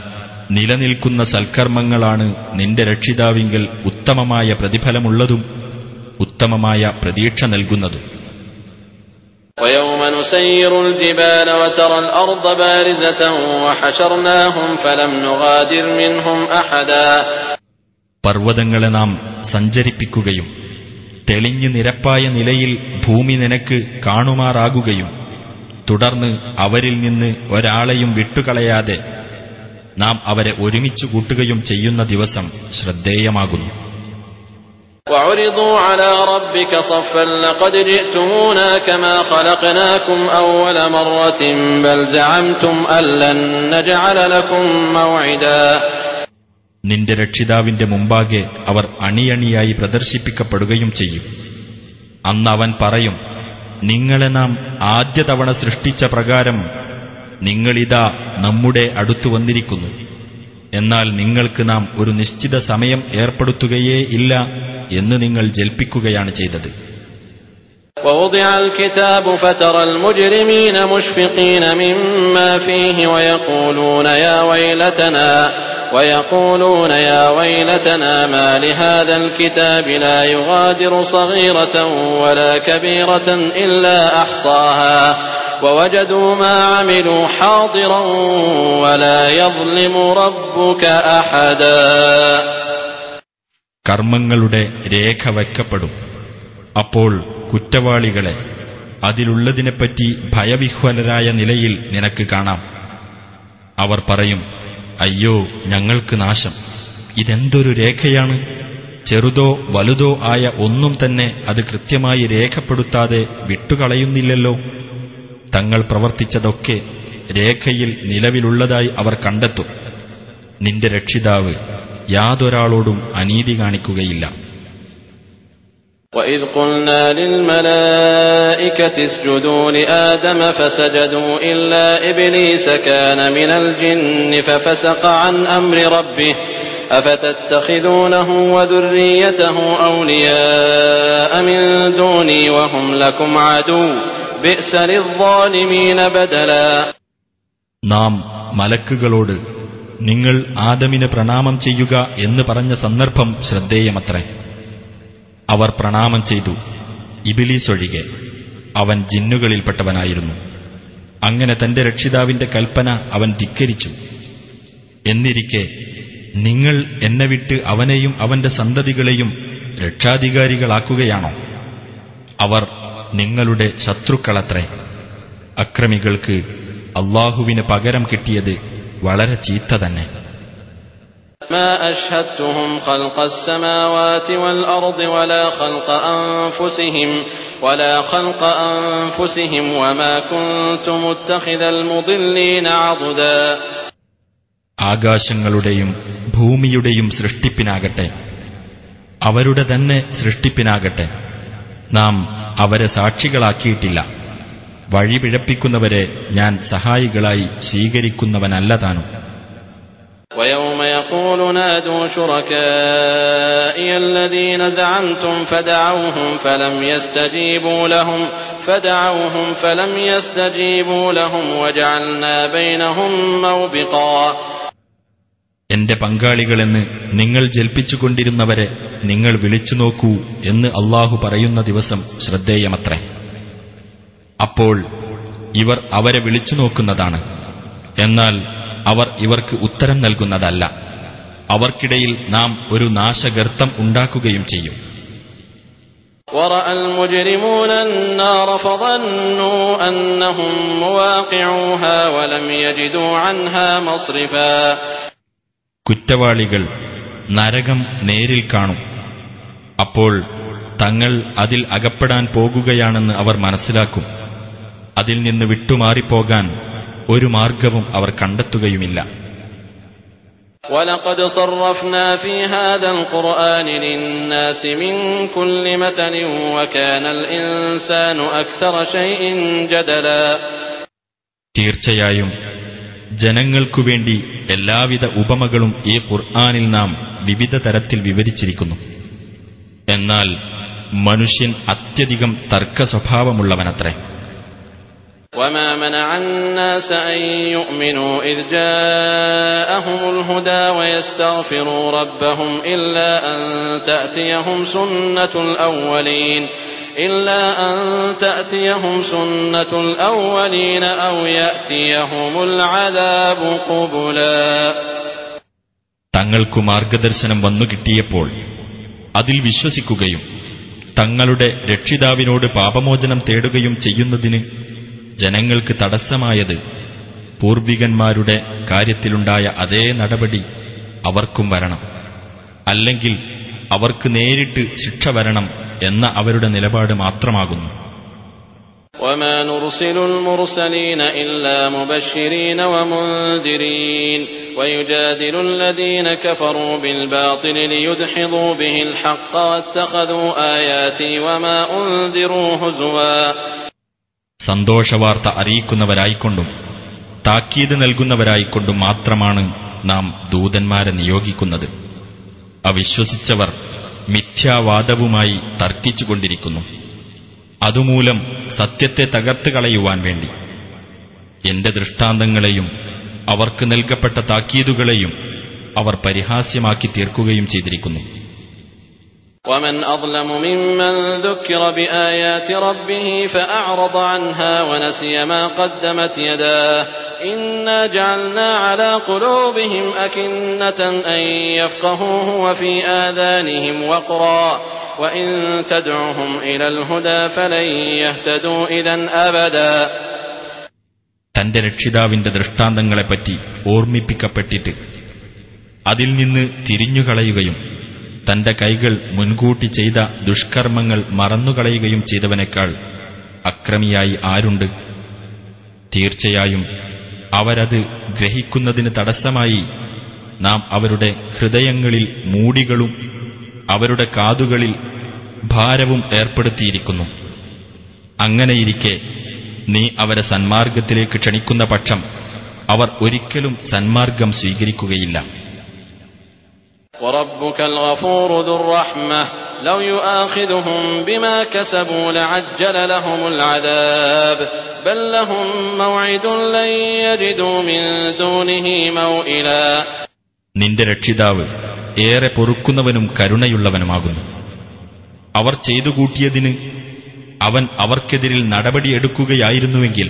നിലനിൽക്കുന്ന സൽക്കർമ്മങ്ങളാണ് നിന്റെ രക്ഷിതാവിങ്കൽ ഉത്തമമായ പ്രതിഫലമുള്ളതും ഉത്തമമായ പ്രതീക്ഷ നൽകുന്നതും. പർവതങ്ങളെ നാം സഞ്ചരിപ്പിക്കുകയും തെളിഞ്ഞു നിരപ്പായ നിലയിൽ ഭൂമി നിനക്ക് കാണുമാറാകുകയും തുടർന്ന് അവരിൽ നിന്ന് ഒരാളെയും വിട്ടുകളയാതെ നാം അവരെ ഒരുമിച്ചു കൂട്ടുകയും ചെയ്യുന്ന ദിവസം ശ്രദ്ധേയമാകുന്നു وعرضوا على ربك صفا لقد جئتمونا كما خلقناكم أول مرة بل زعمتم أن لن نجعل لكم موعدا നിന്റെ രക്ഷിതാവിന്റെ മുമ്പാകെ അവർ അണിയണിയായി പ്രദർശിപ്പിക്കപ്പെടുകയും ചെയ്യും അന്ന് അവൻ പറയും നിങ്ങളെ നാം ആദ്യ തവണ സൃഷ്ടിച്ച പ്രകാരം നിങ്ങളിതാ നമ്മുടെ അടുത്തു വന്നിരിക്കുന്നു എന്നാൽ നിങ്ങൾക്ക് നാം ഒരു നിശ്ചിത സമയം ഏർപ്പെടുത്തുകയേ ഇല്ല എന്ന് നിങ്ങൾ ജൽപ്പിക്കുകയാണ് ചെയ്തത് ووضع الكتاب فترى المجرمين مشفقين مما فيه ويقولون يا ويلتنا ويقولون يا ويلتنا ما لهذا الكتاب لا يغادر صغيرة ولا كبيرة إلا أحصاها ووجدوا ما عملوا حاضرا ولا يظلم ربك أحدا കർമ്മങ്ങളുടെ രേഖ വയ്ക്കപ്പെടും അപ്പോൾ കുറ്റവാളികളെ അതിലുള്ളതിനെപ്പറ്റി ഭയവിഹ്വലരായ നിലയിൽ നിനക്ക് കാണാം അവർ പറയും അയ്യോ ഞങ്ങൾക്ക് നാശം. ഇതെന്തൊരു രേഖയാണ്? ചെറുതോ വലുതോ ആയ ഒന്നും തന്നെ അത് കൃത്യമായി രേഖപ്പെടുത്താതെ വിട്ടുകളയുന്നില്ലല്ലോ. തങ്ങൾ പ്രവർത്തിച്ചതൊക്കെ രേഖയിൽ നിലവിലുള്ളതായി അവർ കണ്ടെത്തും. നിന്റെ രക്ഷിതാവ് യാതൊരാളോടും അനീതി കാണിക്കുകയില്ല. وإذ قلنا للملائكة اسجدوا لآدم فسجدوا إلا إبليس كان من الجن ففسق عن أمر ربه أفتتخذونه وذريته أولياء من دوني وهم لكم عدو بئس للظالمين بدلا നാം മലക്കുകളോട് നിങ്ങൾ ആദമിന് പ്രണാമം ചെയ്യുക എന്ന് പറഞ്ഞ സന്ദർഭം ശ്രദ്ധേയമത്രേ അവർ പ്രണാമം ചെയ്തു. ഇബിലീസ് ഒഴികെ അവൻ ജിന്നുകളിൽപ്പെട്ടവനായിരുന്നു. അങ്ങനെ തന്റെ രക്ഷിതാവിന്റെ കൽപ്പന അവൻ ധിക്കരിച്ചു. എന്നിരിക്കെ നിങ്ങൾ എന്നെ വിട്ട് അവനെയും അവന്റെ സന്തതികളെയും രക്ഷാധികാരികളാക്കുകയാണോ? അവർ നിങ്ങളുടെ ശത്രുക്കളത്രേ. അക്രമികൾക്ക് അള്ളാഹുവിന് പകരം കിട്ടിയത് വളരെ ചീത്ത തന്നെ. ما أشهدتهم خلق السماوات والأرض ولا خلق أنفسهم ولا خلق أنفسهم وما كنت متخذ المضلين عضدا ആകാശങ്ങളുടെയും ഭൂമിയുടെയും സൃഷ്ടിപ്പിനാകട്ടെ അവരുടെ തന്നെ സൃഷ്ടിപ്പിനാകട്ടെ നാം അവരെ സാക്ഷികളാക്കിയിട്ടില്ല വഴിപിഴപ്പിക്കുന്നവരെ ഞാൻ സഹായികളായി സ്വീകരിക്കുന്നവനല്ല താനും ويوم يقول نادوا شركائي الذين زعمتم فدعوهم فلم يستجيبوا لهم فدعوهم فلم يستجيبوا لهم وجعلنا بينهم موبقا എന്റെ പങ്കാളികളെന്ന് നിങ്ങൾ ജൽപ്പിച്ചുകൊണ്ടിരുന്നവരെ നിങ്ങൾ വിളിച്ചു നോക്കൂ എന്ന് അള്ളാഹു പറയുന്ന ദിവസം ശ്രദ്ധേയമത്രേ അപ്പോൾ ഇവർ അവരെ വിളിച്ചു നോക്കുന്നതാണ് എന്നാൽ അവർ ഇവർക്ക് ഉത്തരം നൽകുന്നതല്ല അവർക്കിടയിൽ നാം ഒരു നാശഗർത്തം ഉണ്ടാക്കുകയും ചെയ്യും ورأى المجرمون النار فظنوا أنهم مواقعوها ولم يجدوا عنها مصرفا കുറ്റവാളികൾ നരകം നേരിൽ കാണും അപ്പോൾ തങ്ങൾ അതിൽ അകപ്പെടാൻ പോകുകയാണെന്ന് അവർ മനസ്സിലാക്കും അതിൽ നിന്ന് വിട്ടുമാറിപ്പോകാൻ ഒരു മാർഗവും അവർ കണ്ടെത്തുകയുമില്ല ولقد صرفنا في هذا القرآن للناس من كل مثل وكان الإنسان أكثر شيء جدلا തീർച്ചയായും ജനങ്ങൾക്കു വേണ്ടി എല്ലാവിധ ഉപമകളും ഈ ഖുർആാനിൽ നാം വിവിധ തരത്തിൽ വിവരിച്ചിരിക്കുന്നു എന്നാൽ മനുഷ്യൻ അത്യധികം തർക്ക സ്വഭാവമുള്ളവനത്രേ وما منع الناس أن يؤمنوا إذ جاءهم الهدى ويستغفروا ربهم إلا أن تأتيهم سنة الأولين إلا أن تأتيهم سنة الأولين أو يأتيهم العذاب قبلا തങ്ങൾക്കു മാർഗദർശനം വന്നു കിട്ടിയപ്പോൾ അതിൽ വിശ്വസിക്കുകയും തങ്ങളുടെ രക്ഷിതാവിനോട് പാപമോചനം തേടുകയും ചെയ്യുന്നതിന് ജനങ്ങൾക്ക് തടസ്സമായത് പൂർവികന്മാരുടെ കാര്യത്തിലുണ്ടായ അതേ നടപടി അവർക്കും വരണം അല്ലെങ്കിൽ അവർക്ക് നേരിട്ട് ശിക്ഷ വരണം എന്ന അവരുടെ നിലപാട് മാത്രമാകുന്നു وما نرسل المرسلين إلا مبشرين ومنذرين ويجادل الذين كفروا بالباطل ليدحضوا به الحق واتخذوا آياتي وما أنذروا هزوا സന്തോഷവാർത്ത അറിയിക്കുന്നവരായിക്കൊണ്ടും താക്കീത് നൽകുന്നവരായിക്കൊണ്ടും മാത്രമാണ് നാം ദൂതന്മാരെ നിയോഗിക്കുന്നത്. അവിശ്വസിച്ചവർ മിഥ്യാവാദവുമായി തർക്കിച്ചുകൊണ്ടിരിക്കുന്നു. അതുമൂലം സത്യത്തെ തകർത്ത് കളയുവാൻ വേണ്ടി. എന്റെ ദൃഷ്ടാന്തങ്ങളെയും അവർക്ക് നൽകപ്പെട്ട താക്കീതുകളെയും അവർ പരിഹാസ്യമാക്കി തീർക്കുകയും ചെയ്തിരിക്കുന്നു. ومن أظلم ممن ذكر بآيات ربه فأعرض عنها ونسي ما قدمت يداه إنا جعلنا على قلوبهم أكنة أن يفقهوه وفي آذانهم وقرا وإن تدعهم إلى الهدى فلن يهتدوا إذا أبدا തന്റെ രക്ഷിതാവിന്റെ ദൃഷ്ടാന്തങ്ങളെപ്പറ്റി ഓർമ്മിപ്പിക്കപ്പെട്ടിട്ട് അതിൽ നിന്ന് തിരിഞ്ഞുകളയുകയും തന്റെ കൈകൾ മുൻകൂട്ടി ചെയ്ത ദുഷ്കർമ്മങ്ങൾ മറന്നുകളയുകയും ചെയ്തവനേക്കാൾ അക്രമിയായി ആരുണ്ട്? തീർച്ചയായും അവരത് ഗ്രഹിക്കുന്നതിന് തടസ്സമായി നാം അവരുടെ ഹൃദയങ്ങളിൽ മൂടികളും അവരുടെ കാതുകളിൽ ഭാരവും ഏർപ്പെടുത്തിയിരിക്കുന്നു. അങ്ങനെയിരിക്കെ നീ അവരെ സന്മാർഗത്തിലേക്ക് ക്ഷണിക്കുന്ന പക്ഷം അവർ ഒരിക്കലും സന്മാർഗം സ്വീകരിക്കുകയില്ല. وربك الغفور ذو الرحمة لو يؤاخذهم بما كسبوا لعجل لهم العذاب بل لهم موعد لن يجدوا من دونه موئلا നിന്റെ രക്ഷിതാവ് ഏറെ പൊറുക്കുന്നവനും കരുണയുള്ളവനുമാകുന്നു അവർ ചെയ്തു കൂട്ടിയതിന് അവൻ അവർക്കെതിരിൽ നടപടിയെടുക്കുകയായിരുന്നുവെങ്കിൽ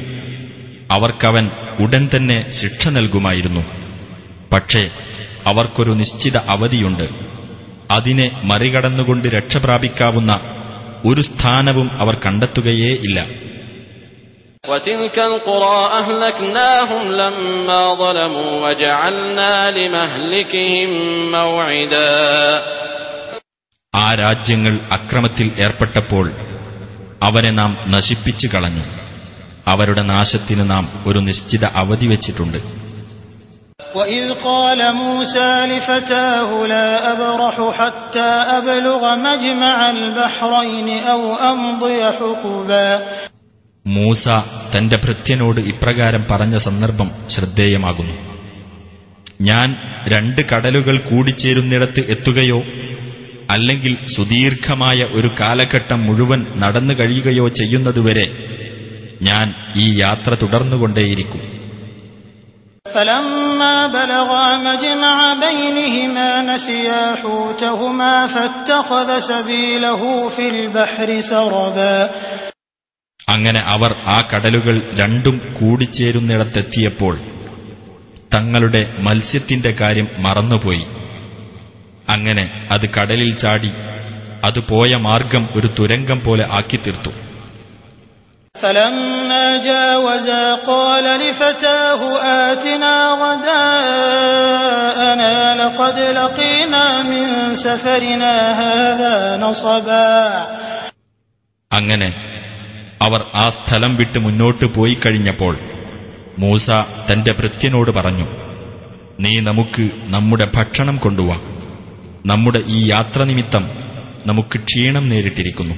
അവർക്കവൻ ഉടൻ തന്നെ ശിക്ഷ നൽകുമായിരുന്നു പക്ഷേ അവർക്കൊരു നിശ്ചിത അവധിയുണ്ട്. അതിനെ മറികടന്നുകൊണ്ട് രക്ഷപ്രാപിക്കാവുന്ന ഒരു സ്ഥാനവും അവർ കണ്ടെത്തുകയേ ഇല്ല. ആ രാജ്യങ്ങൾ അക്രമത്തിൽ ഏർപ്പെട്ടപ്പോൾ അവരെ നാം നശിപ്പിച്ചു കളഞ്ഞു. അവരുടെ നാശത്തിന് നാം ഒരു നിശ്ചിത അവധി വച്ചിട്ടുണ്ട്. وإذ قال موسى لفتاه لا أبرح حتى أبلغ مجمع البحرين أو أمضي حقبا മൂസ തന്റെ ഭൃത്യനോട് ഇപ്രകാരം പറഞ്ഞ സന്ദർഭം ശ്രദ്ധേയമാകുന്നു ഞാൻ രണ്ട് കടലുകൾ കൂടിച്ചേരുന്നിടത്ത് എത്തുകയോ അല്ലെങ്കിൽ സുദീർഘമായ ഒരു കാലഘട്ടം മുഴുവൻ നടന്നു കഴിയുകയോ ചെയ്യുന്നതുവരെ ഞാൻ ഈ യാത്ര തുടർന്നുകൊണ്ടേയിരിക്കും فلما بلغا مجمع بينهما نسيا حوتهما فاتخذ سبيله في البحر سربا അങ്ങനെ അവർ ആ കടലുകൾ രണ്ടും കൂടിച്ചേരുന്നിടത്തെത്തിയപ്പോൾ തങ്ങളുടെ മത്സ്യത്തിന്റെ കാര്യം മറന്നുപോയി അങ്ങനെ അത് കടലിൽ ചാടി അത് പോയ മാർഗം ഒരു തുരങ്കം പോലെ ആക്കിത്തീർത്തു فلما جاوزا قال لفتاه آتنا غداءنا لقد لقينا من سفرنا هذا نصبا അങ്ങനെ അവർ ആ സ്ഥലം വിട്ട് മുന്നോട്ട് പോയി കഴിഞ്ഞപ്പോൾ മൂസ തന്റെ ഭൃത്യനോട് പറഞ്ഞു നീ നമുക്ക് നമ്മുടെ ഭക്ഷണം കൊണ്ടുവാ നമ്മുടെ ഈ യാത്ര നിമിത്തം നമുക്ക് ക്ഷീണം നേരിട്ടിരിക്കുന്നു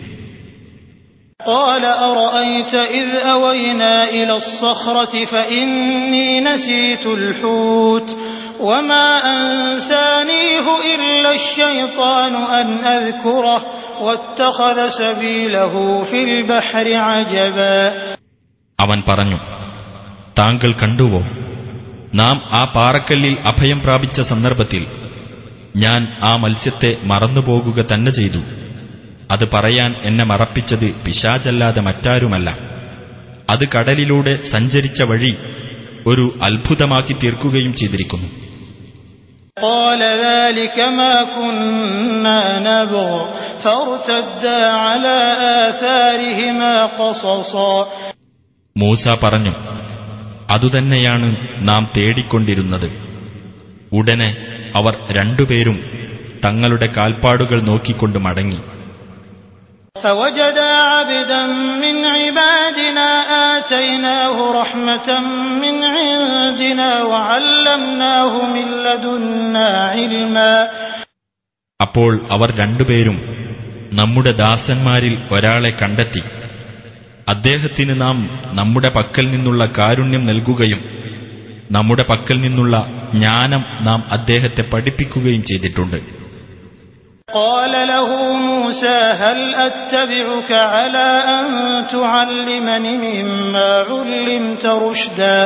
قال أرأيت إذ أوينا إلى الصخرة فإني نسيت الحوت وما أنسانيه إلا الشيطان أن أذكره واتخذ سبيله في البحر عجبا അവൻ പറഞ്ഞു താങ്കൾ കണ്ടുവോ നാം ആ പാറക്കല്ലിൽ അഭയം പ്രാപിച്ച സന്ദർഭത്തിൽ ഞാൻ ആ മത്സ്യത്തെ മറന്നുപോകുക തന്നെ ചെയ്തു അത് പറയാൻ എന്നെ മറപ്പിച്ചത് പിശാചല്ലാതെ മറ്റാരുമല്ല അത് കടലിലൂടെ സഞ്ചരിച്ച വഴി ഒരു അത്ഭുതമാക്കി തീർക്കുകയും ചെയ്തിരിക്കുന്നു قال ذلك ما كنا نبغ فارتدا على آثارهما قصصا മൂസ പറഞ്ഞു അതുതന്നെയാണ് നാം തേടിക്കൊണ്ടിരുന്നത് ഉടനെ അവർ രണ്ടുപേരും തങ്ങളുടെ കാൽപ്പാടുകൾ നോക്കിക്കൊണ്ട് മടങ്ങി فوجدا عبدا من عبادنا آتيناه رحمة من عندنا وعلمناه من لدنا علما അപ്പോൾ അവർ രണ്ടുപേരും നമ്മുടെ ദാസന്മാരിൽ ഒരാളെ കണ്ടെത്തി അദ്ദേഹത്തിന് നാം നമ്മുടെ പക്കൽ നിന്നുള്ള കാരുണ്യം നൽകുകയും നമ്മുടെ പക്കൽ നിന്നുള്ള ജ്ഞാനം നാം അദ്ദേഹത്തെ പഠിപ്പിക്കുകയും ചെയ്തിട്ടുണ്ട് قال له موسى هل أتبعك على أن تعلمني مما علمت رشدا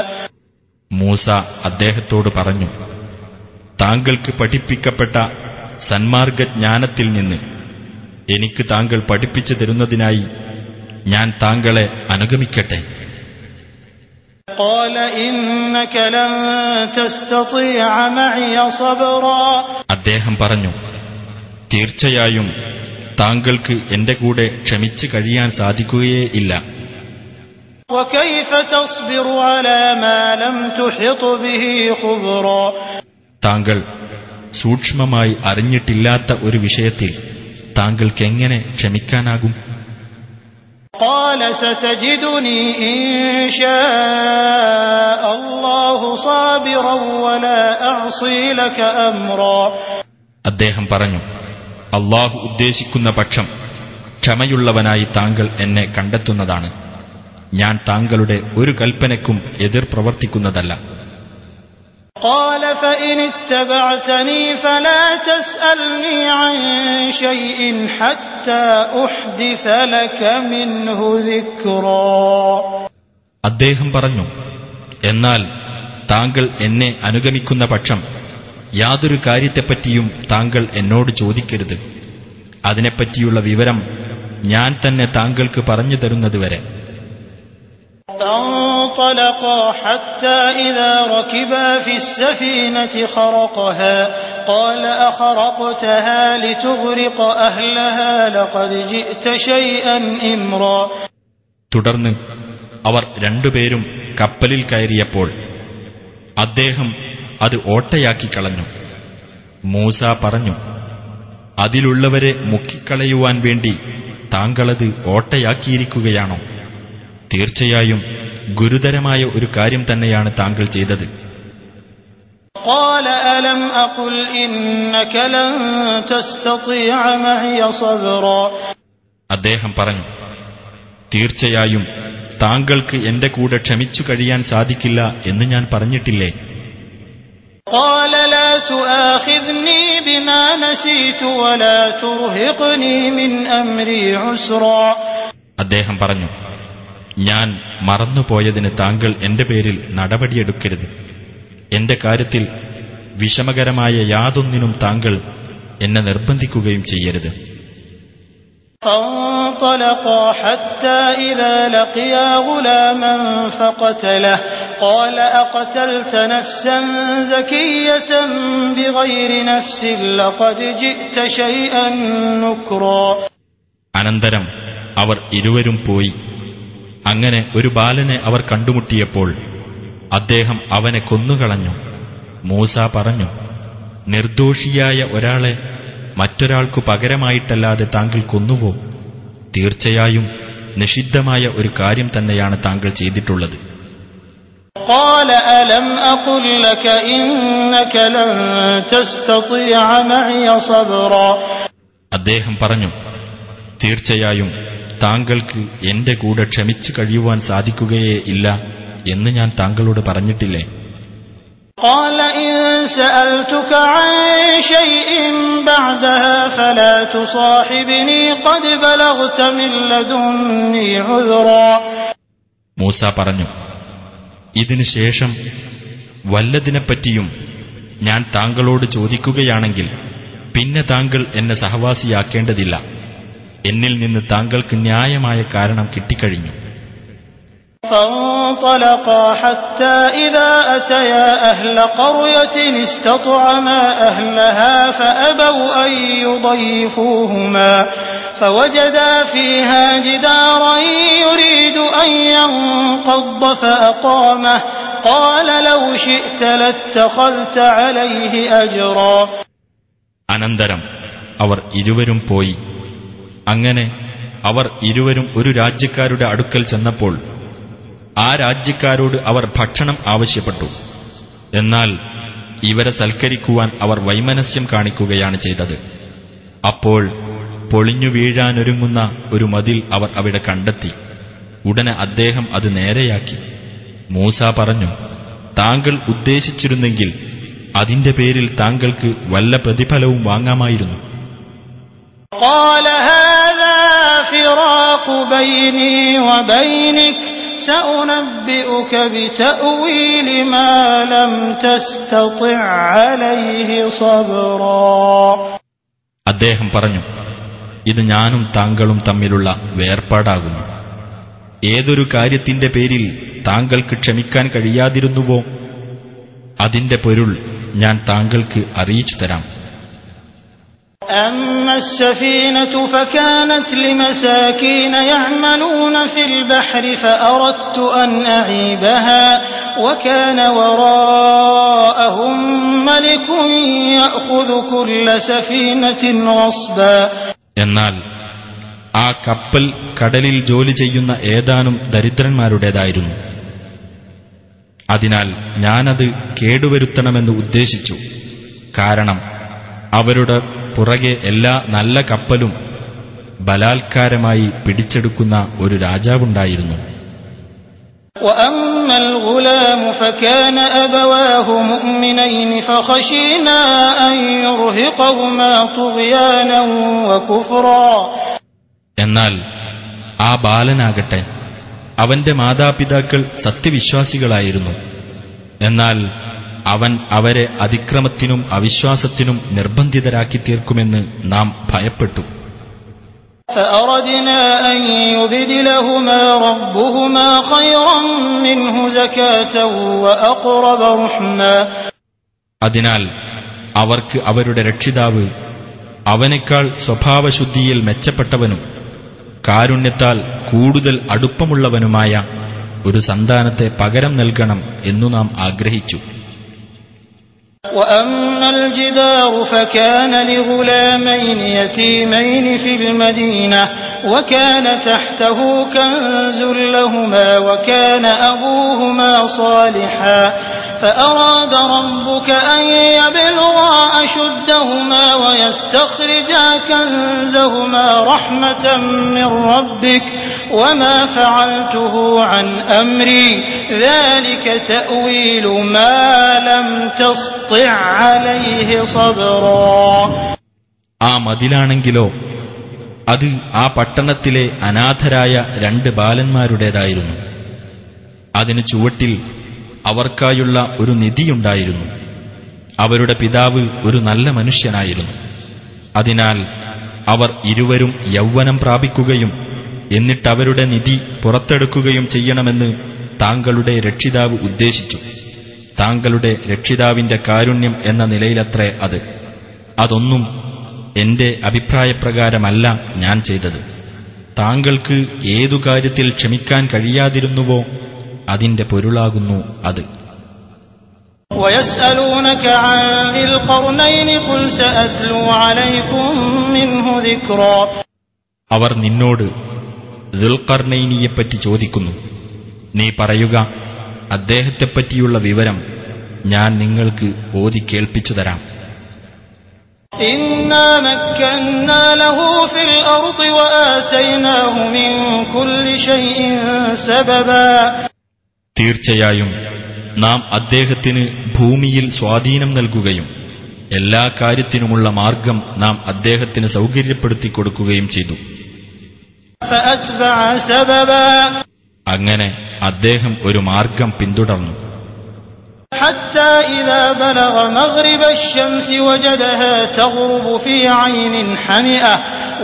മൂസ അദ്ദേഹത്തോട് പറഞ്ഞു താങ്കൾക്ക് പഠിപ്പിക്കപ്പെട്ട സന്മാർഗജ്ഞാനത്തിൽ നിന്ന് എനിക്ക് താങ്കൾ പഠിപ്പിച്ചു തരുന്നതിനായി ഞാൻ താങ്കളെ അനുഗമിക്കട്ടെ قال إنك لن تستطيع معي صبرا അദ്ദേഹം പറഞ്ഞു തീർച്ചയായും താങ്കൾക്ക് എന്റെ കൂടെ ക്ഷമിച്ചു കഴിയാൻ സാധിക്കുകയേ ഇല്ല. താങ്കൾ സൂക്ഷ്മമായി അറിഞ്ഞിട്ടില്ലാത്ത ഒരു വിഷയത്തിൽ താങ്കൾക്കെങ്ങനെ ക്ഷമിക്കാനാകും? അദ്ദേഹം പറഞ്ഞു അള്ളാഹു ഉദ്ദേശിക്കുന്ന പക്ഷം ക്ഷമയുള്ളവനായി താങ്കൾ എന്നെ കണ്ടെത്തുന്നതാണ് ഞാൻ താങ്കളുടെ ഒരു കൽപ്പനയ്ക്കും എതിർ പ്രവർത്തിക്കുന്നതല്ല قال فإن اتبعتني فلا تسألني عن شيء حتى أحدث لك منه ذكرا അദ്ദേഹം പറഞ്ഞു എന്നാൽ താങ്കൾ എന്നെ അനുഗമിക്കുന്ന പക്ഷം യാതൊരു കാര്യത്തെപ്പറ്റിയും താങ്കൾ എന്നോട് ചോദിക്കരുത് അതിനെപ്പറ്റിയുള്ള വിവരം ഞാൻ തന്നെ താങ്കൾക്ക് പറഞ്ഞു തരുന്നതുവരെ فانطلقا حتى إذا ركبا في السفينة خرقها قال أخرقتها لتغرق أهلها لقد جئت شيئا إمرا തുടർന്ന് അവർ രണ്ടുപേരും കപ്പലിൽ കയറിയപ്പോൾ അദ്ദേഹം അത് ഓട്ടയാക്കി കളഞ്ഞു. മൂസ പറഞ്ഞു അതിലുള്ളവരെ മുക്കിക്കളയുവാൻ വേണ്ടി താങ്കളത് ഓട്ടയാക്കിയിരിക്കുകയാണോ? തീർച്ചയായും ഗുരുതരമായ ഒരു കാര്യം തന്നെയാണ് താങ്കൾ ചെയ്തത്. അദ്ദേഹം പറഞ്ഞു തീർച്ചയായും താങ്കൾക്ക് എന്റെ കൂടെ ക്ഷമിച്ചു കഴിയാൻ സാധിക്കില്ല എന്ന് ഞാൻ പറഞ്ഞിട്ടില്ലേ? قال لا تؤاخذني بما نسيت ولا ترهقني من أمري عسرا അദ്ദേഹം പറഞ്ഞു ഞാൻ മറന്നുപോയതിന് താങ്കൾ എന്റെ പേരിൽ നടപടിയെടുക്കരുത് എന്റെ കാര്യത്തിൽ വിഷമകരമായ യാതൊന്നിനും താങ്കൾ എന്നെ നിർബന്ധിക്കുകയും ചെയ്യരുത് فانطلقا حتى إذا لقيا غلاما فقتله قال أقتلت نفسا زكية بغير نفس لقد جئت شيئا نكرا അനന്തരം അവർ ഇരുവരും പോയി അങ്ങനെ ഒരു ബാലനെ അവർ കണ്ടുമുട്ടിയപ്പോൾ അദ്ദേഹം അവനെ കൊന്നുകളഞ്ഞു മൂസ പറഞ്ഞു നിർദോഷിയായ ഒരാളെ മറ്റൊരാൾക്കു പകരമായിട്ടല്ലാതെ താങ്കൾ കൊന്നുവോ തീർച്ചയായും നിഷിദ്ധമായ ഒരു കാര്യം തന്നെയാണ് താങ്കൾ ചെയ്തിട്ടുള്ളത് قال ألم أقل لك إنك لن تستطيع معي صبرا അദ്ദേഹം പറഞ്ഞു തീർച്ചയായും താങ്കൾക്ക് എന്റെ കൂടെ ക്ഷമിച്ചു കഴിയുവാൻ സാധിക്കുകയേ ഇല്ല എന്ന് ഞാൻ താങ്കളോട് പറഞ്ഞിട്ടില്ലേ قال إن سألتك عن شيء بعدها فلا تصاحبني قد بلغت من لدني عذرا മൂസ പറഞ്ഞു ഇതിനു ശേഷം വല്ലതിനെപ്പറ്റിയും ഞാൻ താങ്കളോട് ചോദിക്കുകയാണെങ്കിൽ പിന്നെ താങ്കൾ എന്നെ സഹവാസിയാക്കേണ്ടതില്ല എന്നിൽ നിന്ന് താങ്കൾക്ക് ന്യായമായ കാരണം കിട്ടിക്കഴിഞ്ഞു فانطلقا حتى إذا أتيا أهل قرية استطعما أهلها فأبوا أن يضيفوهما فوجدا فيها جدارا يريد أن ينقض فأقامه قال لو شئت لاتخذت عليه أجرا അനന്തരം അവർ ഇരുവരും പോയി അങ്ങനെ അവർ ഇരുവരും ഒരു രാജ്യക്കാരുടെ അടുക്കൽ ചെന്നപ്പോൾ ആ രാജ്യക്കാരോട് അവർ ഭക്ഷണം ആവശ്യപ്പെട്ടു എന്നാൽ ഇവരെ സൽക്കരിക്കുവാൻ അവർ വൈമനസ്യം കാണിക്കുകയാണ് ചെയ്തത് അപ്പോൾ പൊളിഞ്ഞു വീഴാനൊരുങ്ങുന്ന ഒരു മതിൽ അവർ അവിടെ കണ്ടെത്തി ഉടനെ അദ്ദേഹം അത് നേരെയാക്കി മൂസ പറഞ്ഞു താങ്കൾ ഉദ്ദേശിച്ചിരുന്നെങ്കിൽ അതിന്റെ പേരിൽ താങ്കൾക്ക് വല്ല പ്രതിഫലവും വാങ്ങാമായിരുന്നു قال هذا فراق بيني وبينك سأنبئك بتأويل ما لم تستطع عليه صبرا അദ്ദേഹം പറഞ്ഞു ഇത് ഞാനും താങ്കളും തമ്മിലുള്ള വേർപാടാകുന്നു ഏതൊരു കാര്യത്തിന്റെ പേരിൽ താങ്കൾക്ക് ക്ഷമിക്കാൻ കഴിയാതിരുന്നുവോ അതിന്റെ പൊരുൾ ഞാൻ താങ്കൾക്ക് അറിയിച്ചു തരാം أما السفينة فكانت لمساكين يعملون في البحر فأردت أن أعيبها وكان وراءهم ملك يأخذ كل سفينة غصبا എന്നാൽ ആ കപ്പൽ കടലിൽ ജോലി ചെയ്യുന്ന ഏതാനും ദരിദ്രന്മാരുടേതായിരുന്നു അതിനാൽ ഞാനത് കേടുവരുത്തണമെന്ന് ഉദ്ദേശിച്ചു കാരണം അവരുടെ പുറകെ എല്ലാ നല്ല കപ്പലും ബലാത്കാരമായി പിടിച്ചെടുക്കുന്ന ഒരു രാജാവുണ്ടായിരുന്നു وأما الغلام فكان أبواه مؤمنين فخشينا أن يرهقهما طغيانا وكفرا എന്നാൽ ആ ബാലനാകട്ടെ അവന്റെ മാതാപിതാക്കൾ സത്യവിശ്വാസികളായിരുന്നു എന്നാൽ അവൻ അവരെ അതിക്രമത്തിനും അവിശ്വാസത്തിനും നിർബന്ധിതരാക്കി തീർക്കുമെന്ന് നാം ഭയപ്പെട്ടു. അതിനാൽ അവർക്ക് അവരുടെ രക്ഷിതാവ് അവനേക്കാൾ സ്വഭാവശുദ്ധിയിൽ മെച്ചപ്പെട്ടവനും കാരുണ്യത്താൽ കൂടുതൽ അടുപ്പമുള്ളവനുമായ ഒരു സന്താനത്തെ പകരം നൽകണം എന്നു നാം ആഗ്രഹിച്ചു. وأما الجدار فكان لغلامين يتيمين في المدينة وكان تحته كنز لهما وكان أبوهما صالحا. فأراد ربك أن يبلغا أشدهما ويستخرجا كنزهما رحمة من ربك وما فعلته عن أمري ذلك تأويل ما لم تسطع عليه صبرا ആ മതിലാണെങ്കിലോ അത് ആ പട്ടണത്തിലെ അനാഥരായ രണ്ട് ബാലന്മാരുടേതായിരുന്നു അതിന് ചുവട്ടിൽ അവർക്കായുള്ള ഒരു നിധിയുണ്ടായിരുന്നു. അവരുടെ പിതാവ് ഒരു നല്ല മനുഷ്യനായിരുന്നു. അതിനാൽ അവർ ഇരുവരും യൗവനം പ്രാപിക്കുകയും എന്നിട്ടവരുടെ നിധി പുറത്തെടുക്കുകയും ചെയ്യണമെന്ന് താങ്കളുടെ രക്ഷിതാവ് ഉദ്ദേശിച്ചു. താങ്കളുടെ രക്ഷിതാവിന്റെ കാരുണ്യം എന്ന നിലയിലത്രേ അത്. അതൊന്നും എന്റെ അഭിപ്രായപ്രകാരമല്ല ഞാൻ ചെയ്തത്. താങ്കൾക്ക് ഏതു കാര്യത്തിൽ ക്ഷമിക്കാൻ കഴിയാതിരുന്നുവോ അതിന്റെ പൊരുളാകുന്നു അത്. അവർ നിന്നോട് ദുൽഖർണൈനിയെപ്പറ്റി ചോദിക്കുന്നു. നീ പറയുക അദ്ദേഹത്തെപ്പറ്റിയുള്ള വിവരം ഞാൻ നിങ്ങൾക്ക് ഓതി കേൾപ്പിച്ചു തരാം. തീർച്ചയായും നാം അദ്ദേഹത്തിന് ഭൂമിയിൽ സ്വാധീനം നൽകുകയും എല്ലാ കാര്യത്തിനുമുള്ള മാർഗം നാം അദ്ദേഹത്തിന് സൗകര്യപ്പെടുത്തി കൊടുക്കുകയും ചെയ്തു. അങ്ങനെ അദ്ദേഹം ഒരു മാർഗം പിന്തുടർന്നു. حتى إذا بلغ مغرب الشمس وجدها تغرب في عين حمئة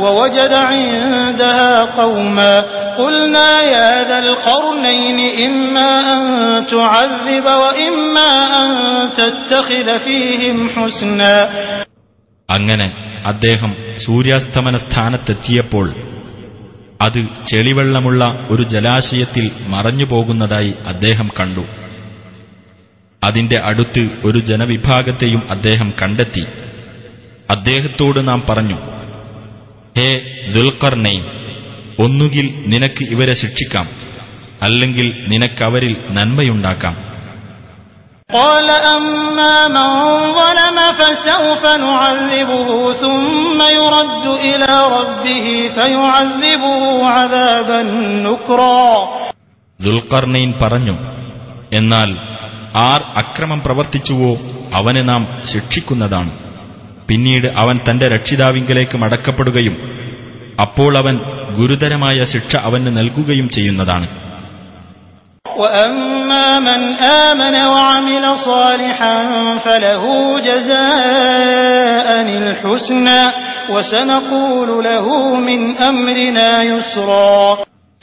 ووجد عندها قوما قلنا يا ذا القرنين إما أن تعذب وإما أن تتخذ فيهم حسنا അങ്ങനെ അദ്ദേഹം സൂര്യാസ്തമന സ്ഥാനത്തെത്തിയപ്പോൾ അത് ചെളിവെള്ളമുള്ള ഒരു ജലാശയത്തിൽ മറഞ്ഞു പോകുന്നതായി അദ്ദേഹം കണ്ടു അതിന്റെ അടുത്ത് ഒരു ജനവിഭാഗത്തെയും അദ്ദേഹം കണ്ടെത്തി അദ്ദേഹത്തോട് നാം പറഞ്ഞു ഹേ ദുൽഖർനൈൻ ഒന്നുകിൽ നിനക്ക് ഇവരെ ശിക്ഷിക്കാം അല്ലെങ്കിൽ നിനക്കവരിൽ നന്മയുണ്ടാക്കാം قال أما من ظلم فسوف نعذبه ثم يرد إلى ربه فيعذبه عذابا نكرا ദുൽഖർനൈൻ പറഞ്ഞു എന്നാൽ ആർ അക്രമം പ്രവർത്തിച്ചുവോ അവനെ നാം ശിക്ഷിക്കുന്നതാണ്. പിന്നീട് അവൻ തന്റെ രക്ഷിതാവിങ്കലേക്ക് മടക്കപ്പെടുകയും അപ്പോൾ അവൻ ഗുരുതരമായ ശിക്ഷ അവന് നൽകുകയും ചെയ്യുന്നതാണ്.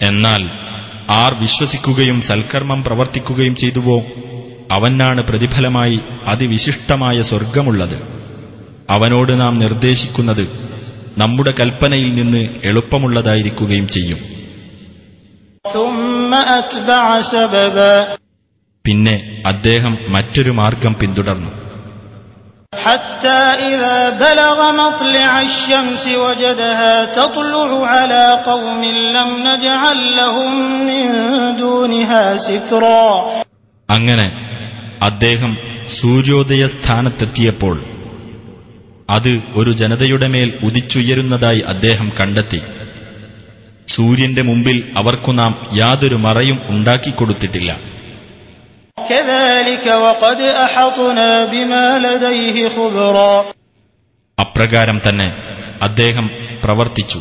എന്നാൽ ആർ വിശ്വസിക്കുകയും സൽക്കർമ്മം പ്രവർത്തിക്കുകയും ചെയ്തുവോ? അവനാണ് പ്രതിഫലമായി അതിവിശിഷ്ടമായ സ്വർഗമുള്ളത് അവനോട് നാം നിർദ്ദേശിക്കുന്നത് നമ്മുടെ കൽപ്പനയിൽ നിന്ന് എളുപ്പമുള്ളതായിരിക്കുകയും ചെയ്യും ثم أتبع سببا പിന്നെ അദ്ദേഹം മറ്റൊരു മാർഗം പിന്തുടർന്നു حتى إذا بلغ مطلع الشمس وجدها تطلع على قوم لم نجعل لهم من دونها سترا അങ്ങനെ അദ്ദേഹം സൂര്യോദയ സ്ഥാനത്തെത്തിയപ്പോൾ അത് ഒരു ജനതയുടെ മേൽ ഉദിച്ചുയരുന്നതായി അദ്ദേഹം കണ്ടെത്തി. സൂര്യന്റെ മുമ്പിൽ അവർക്കു നാം യാതൊരു മറയും ഉണ്ടാക്കിക്കൊടുത്തിട്ടില്ല. അപ്രകാരം തന്നെ അദ്ദേഹം പ്രവർത്തിച്ചു.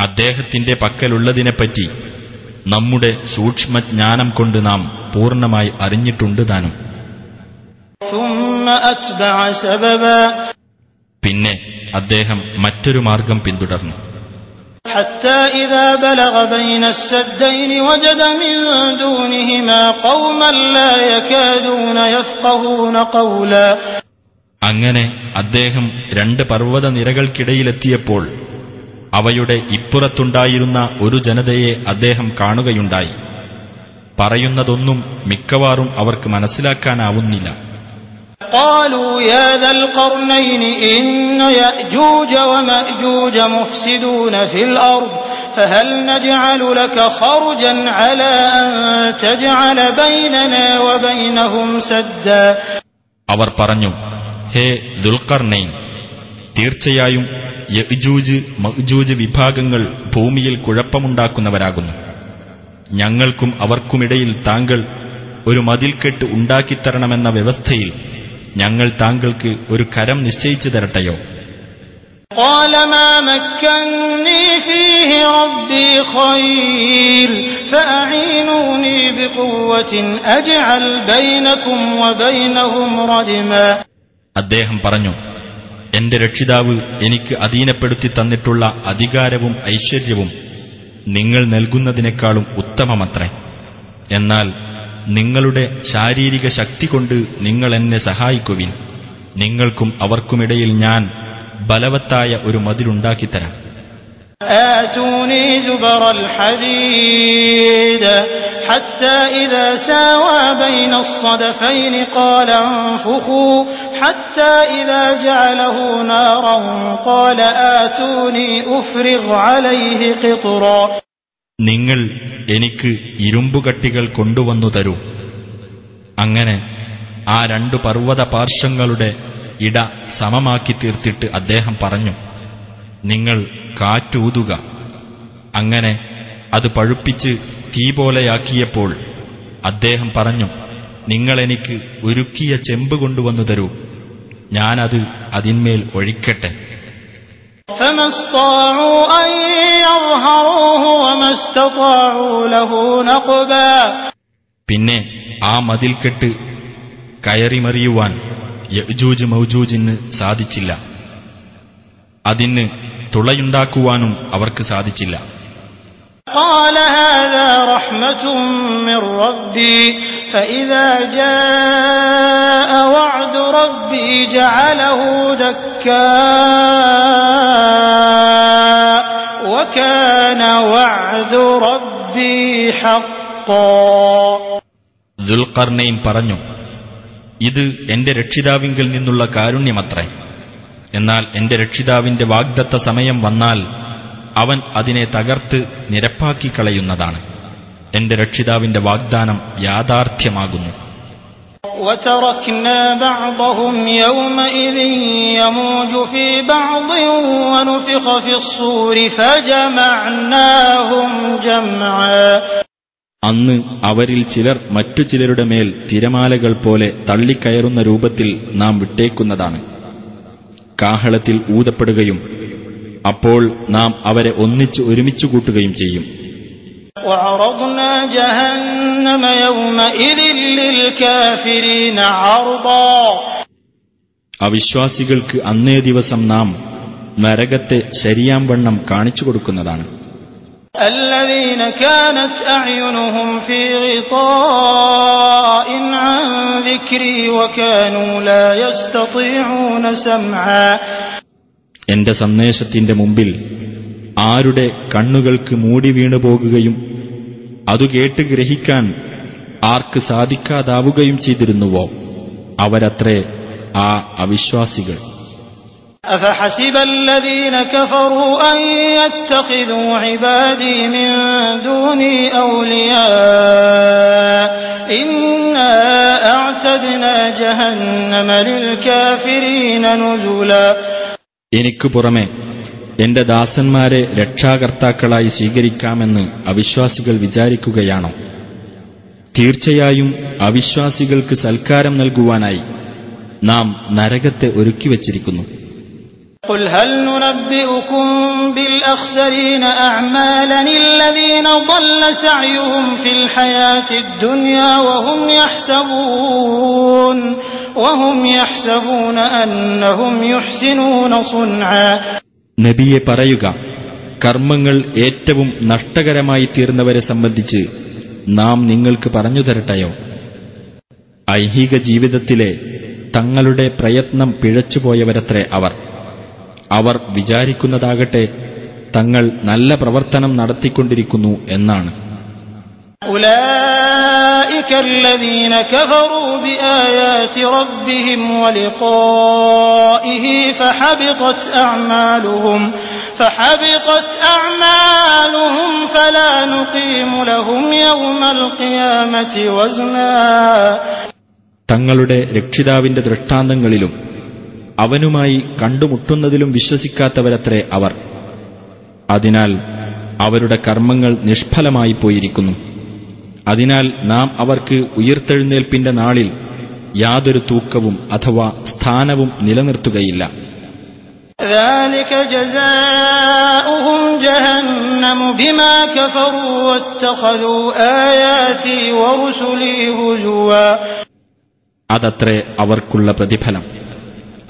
അദ്ദേഹത്തിന്റെ പക്കലുള്ളതിനെപ്പറ്റി നമ്മുടെ സൂക്ഷ്മജ്ഞാനം കൊണ്ട് നാം പൂർണ്ണമായി അറിഞ്ഞിട്ടുണ്ട് താനും ثم أتبع سببا പിന്നെ അദ്ദേഹം മറ്റൊരു മാർഗം പിന്തുടർന്നു حتى إذا بلغ بين السدين وجد من دونهما قوما لا يكادون يفقهون قولا അങ്ങനെ അദ്ദേഹം രണ്ട് പർവ്വത നിരകൾക്കിടയിലെത്തിയപ്പോൾ അവയുടെ ഇപ്പുറത്തുണ്ടായിരുന്ന ഒരു ജനതയെ അദ്ദേഹം കാണുകയുണ്ടായി പറയുന്നതൊന്നും മിക്കവാറും അവർക്ക് മനസ്സിലാക്കാനാവുന്നില്ല قالوا يا ذا القرنين إن يأجوج ومأجوج مفسدون في الأرض فهل نجعل لك خرجا على أن تجعل بيننا وبينهم سدا അവർ പറഞ്ഞു ഹേ ദുൽഖർനൈൻ തീർച്ചയായും യജൂജ് മഹ്ജൂജ് വിഭാഗങ്ങൾ ഭൂമിയിൽ കുഴപ്പമുണ്ടാക്കുന്നവരാകുന്നു ഞങ്ങൾക്കും അവർക്കുമിടയിൽ താങ്കൾ ഒരു മതിൽക്കെട്ട് ഉണ്ടാക്കിത്തരണമെന്ന വ്യവസ്ഥയിൽ ഞങ്ങൾ താങ്കൾക്ക് ഒരു കരം നിശ്ചയിച്ചു തരട്ടെയോ قال ما مكني فيه ربي خير فأعينوني بقوة أجعل بينكم وبينهم ردما അദ്ദേഹം പറഞ്ഞു എന്റെ രക്ഷിതാവ് എനിക്ക് അധീനപ്പെടുത്തി തന്നിട്ടുള്ള അധികാരവും ഐശ്വര്യവും നിങ്ങൾ നൽകുന്നതിനേക്കാളും ഉത്തമമത്രേ. എന്നാൽ നിങ്ങളുടെ ശാരീരിക ശക്തി കൊണ്ട് നിങ്ങൾ എന്നെ സഹായിക്കുവിൻ. നിങ്ങൾക്കും അവർക്കുമിടയിൽ ഞാൻ ബലവത്തായ ഒരു മതിലുണ്ടാക്കിത്തരാം. آتوني زبر الحديد حتى إذا ساوى بين الصدفين قال انفخوا حتى إذا جعله نارا قال آتوني أفرغ عليه قطرا നിങ്ങൾ എനിക്ക് ഇരുമ്പുകട്ടികൾ കൊണ്ടുവന്നു തരൂ അങ്ങനെ ആ രണ്ടു പർവ്വത പാർശ്വങ്ങളുടെ ഇട സമമാക്കി തീർത്തിട്ട് അദ്ദേഹം പറഞ്ഞു നിങ്ങൾ കാറ്റൂതുക. അങ്ങനെ അത് പഴുപ്പിച്ച് തീ പോലെയാക്കിയപ്പോൾ അദ്ദേഹം പറഞ്ഞു നിങ്ങളെനിക്ക് ഒരുക്കിയ ചെമ്പ് കൊണ്ടുവന്നു തരൂ. ഞാനത് അതിന്മേൽ ഒഴിക്കട്ടെ. പിന്നെ ആ മതിൽക്കെട്ട് കയറിമറിയുവാൻ യജൂജ് മൌജൂജിന് സാധിച്ചില്ല. അതിന് തുളയുണ്ടാക്കുവാനും അവർക്ക് സാധിച്ചില്ല قال هذا رحمة من ربي فإذا جاء وعد ربي جعله دكاء وكان وعد ربي حقا ദുൽഖർണയിൻ പറഞ്ഞു ഇത് എന്റെ രക്ഷിതാവിങ്കിൽ നിന്നുള്ള കാരുണ്യമത്രേ എന്നാൽ എന്റെ രക്ഷിതാവിന്റെ വാഗ്ദത്ത സമയം വന്നാൽ അവൻ അതിനെ തകർത്ത് നിരപ്പാക്കിക്കളയുന്നതാണ് എന്റെ രക്ഷിതാവിന്റെ വാഗ്ദാനം യാഥാർത്ഥ്യമാകുന്നു وتركنا بعضهم يومئذ يموج في بعض ونفخ في الصور فجمعناهم جمعا അന്ന് അവരിൽ ചിലർ മറ്റു ചിലരുടെ മേൽ തിരമാലകൾ പോലെ തള്ളിക്കയറുന്ന രൂപത്തിൽ നാം വിട്ടേക്കുന്നതാണ് കാഹളത്തിൽ ഊതപ്പെടുകയും അപ്പോൾ നാം അവരെ ഒന്നിച്ച് ഒരുമിച്ച് കൂട്ടുകയും ചെയ്യും. അവിശ്വാസികൾക്ക് അന്നേ ദിവസം നാം നരകത്തെ ശരിയാം വണ്ണം കാണിച്ചു കൊടുക്കുന്നതാണ്. الذين كانت أعينهم في غطاء عن ذكري وكانوا لا يستطيعون سمعا എന്റെ സന്ദേശത്തിന്റെ മുമ്പിൽ ആരുടെ കണ്ണുകൾക്ക് മൂടി വീണു പോകുകയും അതു കേട്ട് ഗ്രഹിക്കാൻ ആർക്ക് സാധിക്കാതാവുകയും ചെയ്തിരുന്നുവോ അവരത്രേ ആ അവിശ്വാസികൾ أفحسب الذين كفروا أن يتخذوا عبادي من دوني أولياء إنا أعتدنا جهنم للكافرين نزلا എനിക്കു പുറമെ എന്റെ ദാസന്മാരെ രക്ഷാകർത്താക്കളായി സ്വീകരിക്കാമെന്ന് അവിശ്വാസികൾ വിചാരിക്കുകയാണോ തീർച്ചയായും അവിശ്വാസികൾക്ക് സൽക്കാരം നൽകുവാനായി നാം നരകത്തെ ഒരുക്കിവച്ചിരിക്കുന്നു നബിയെ പറയുക കർമ്മങ്ങൾ ഏറ്റവും നഷ്ടകരമായി തീർന്നവരെ സംബന്ധിച്ച് നാം നിങ്ങൾക്ക് പറഞ്ഞു തരട്ടയോ? ഐഹിക ജീവിതത്തിലെ തങ്ങളുടെ പ്രയത്നം പിഴച്ചുപോയവരത്രേ അവർ. അവർ വിചാരിക്കുന്നതാകട്ടെ തങ്ങൾ നല്ല പ്രവർത്തനം നടത്തിക്കൊണ്ടിരിക്കുന്നു എന്നാണ്. തങ്ങളുടെ രക്ഷിതാവിന്റെ ദൃഷ്ടാന്തങ്ങളിലും അവനുമായി കണ്ടുമുട്ടുന്നതിലും വിശ്വസിക്കാത്തവരത്രേ അവർ. അതിനാൽ അവരുടെ കർമ്മങ്ങൾ നിഷ്ഫലമായി പോയിരിക്കുന്നു. അതിനാൽ നാം അവർക്ക് ഉയർത്തെഴുന്നേൽപ്പിന്റെ നാളിൽ യാതൊരു തൂക്കവും അഥവാ സ്ഥാനവും നിലനിർത്തുകയില്ല. അതത്രേ അവർക്കുള്ള പ്രതിഫലം.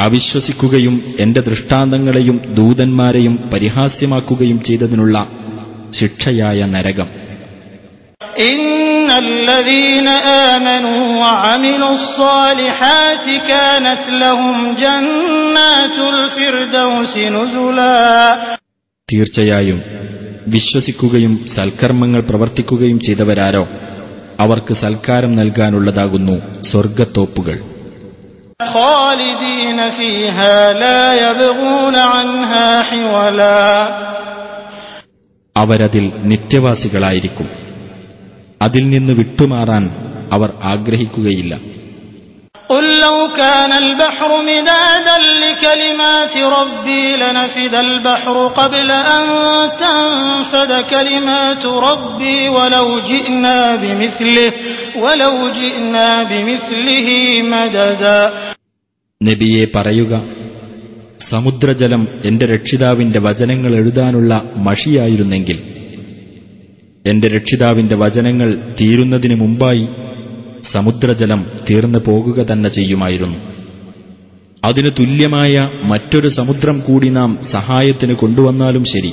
അവിശ്വസിക്കുകയും എന്റെ ദൃഷ്ടാന്തങ്ങളെയും ദൂതന്മാരെയും പരിഹാസ്യമാക്കുകയും ചെയ്തതിനുള്ള ശിക്ഷയായ നരകം. തീർച്ചയായും വിശ്വസിക്കുകയും സൽക്കർമ്മങ്ങൾ പ്രവർത്തിക്കുകയും ചെയ്തവരാരോ? അവർക്ക് സൽക്കാരം നൽകാനുള്ളതാകുന്നു സ്വർഗത്തോപ്പുകൾ خالدين فيها لا يبغون عنها حولا അവരതിൽ നിത്യവാസികളായിരിക്കും അതിൽ നിന്ന് വിട്ടുമാറാൻ അവർ ആഗ്രഹിക്കുകയില്ല قل لو كان البحر مدادا لكلمات ربي لنفد البحر قبل أن تنفد كلمات ربي ولو جئنا بمثله ولو جئنا بمثله مددا നബിയെ പറയുക സമുദ്രജലം എന്റെ രക്ഷിതാവിന്റെ വചനങ്ങൾ എഴുതാനുള്ള മഷിയായിരുന്നെങ്കിൽ എന്റെ രക്ഷിതാവിന്റെ വചനങ്ങൾ തീരുന്നതിനു മുമ്പായി സമുദ്രജലം തീർന്നു പോകുക തന്നെ ചെയ്യുമായിരുന്നു. അതിനു തുല്യമായ മറ്റൊരു സമുദ്രം കൂടി നാം സഹായത്തിന് കൊണ്ടുവന്നാലും ശരി.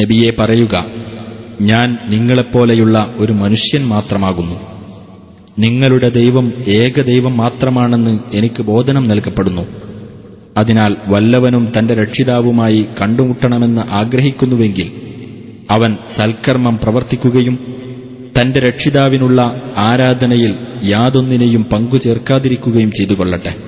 നബിയെ പറയുക ഞാൻ നിങ്ങളെപ്പോലെയുള്ള ഒരു മനുഷ്യൻ മാത്രമാകുന്നു. നിങ്ങളുടെ ദൈവം ഏക ദൈവം മാത്രമാണെന്ന് എനിക്ക് ബോധനം നൽകപ്പെടുന്നു. അതിനാൽ വല്ലവനും തന്റെ രക്ഷിതാവുമായി കണ്ടുമുട്ടണമെന്ന് ആഗ്രഹിക്കുന്നുവെങ്കിൽ അവൻ സൽക്കർമ്മം പ്രവർത്തിക്കുകയും തന്റെ രക്ഷിതാവിനുള്ള ആരാധനയിൽ യാതൊന്നിനെയും പങ്കുചേർക്കാതിരിക്കുകയും ചെയ്തുകൊള്ളട്ടെ.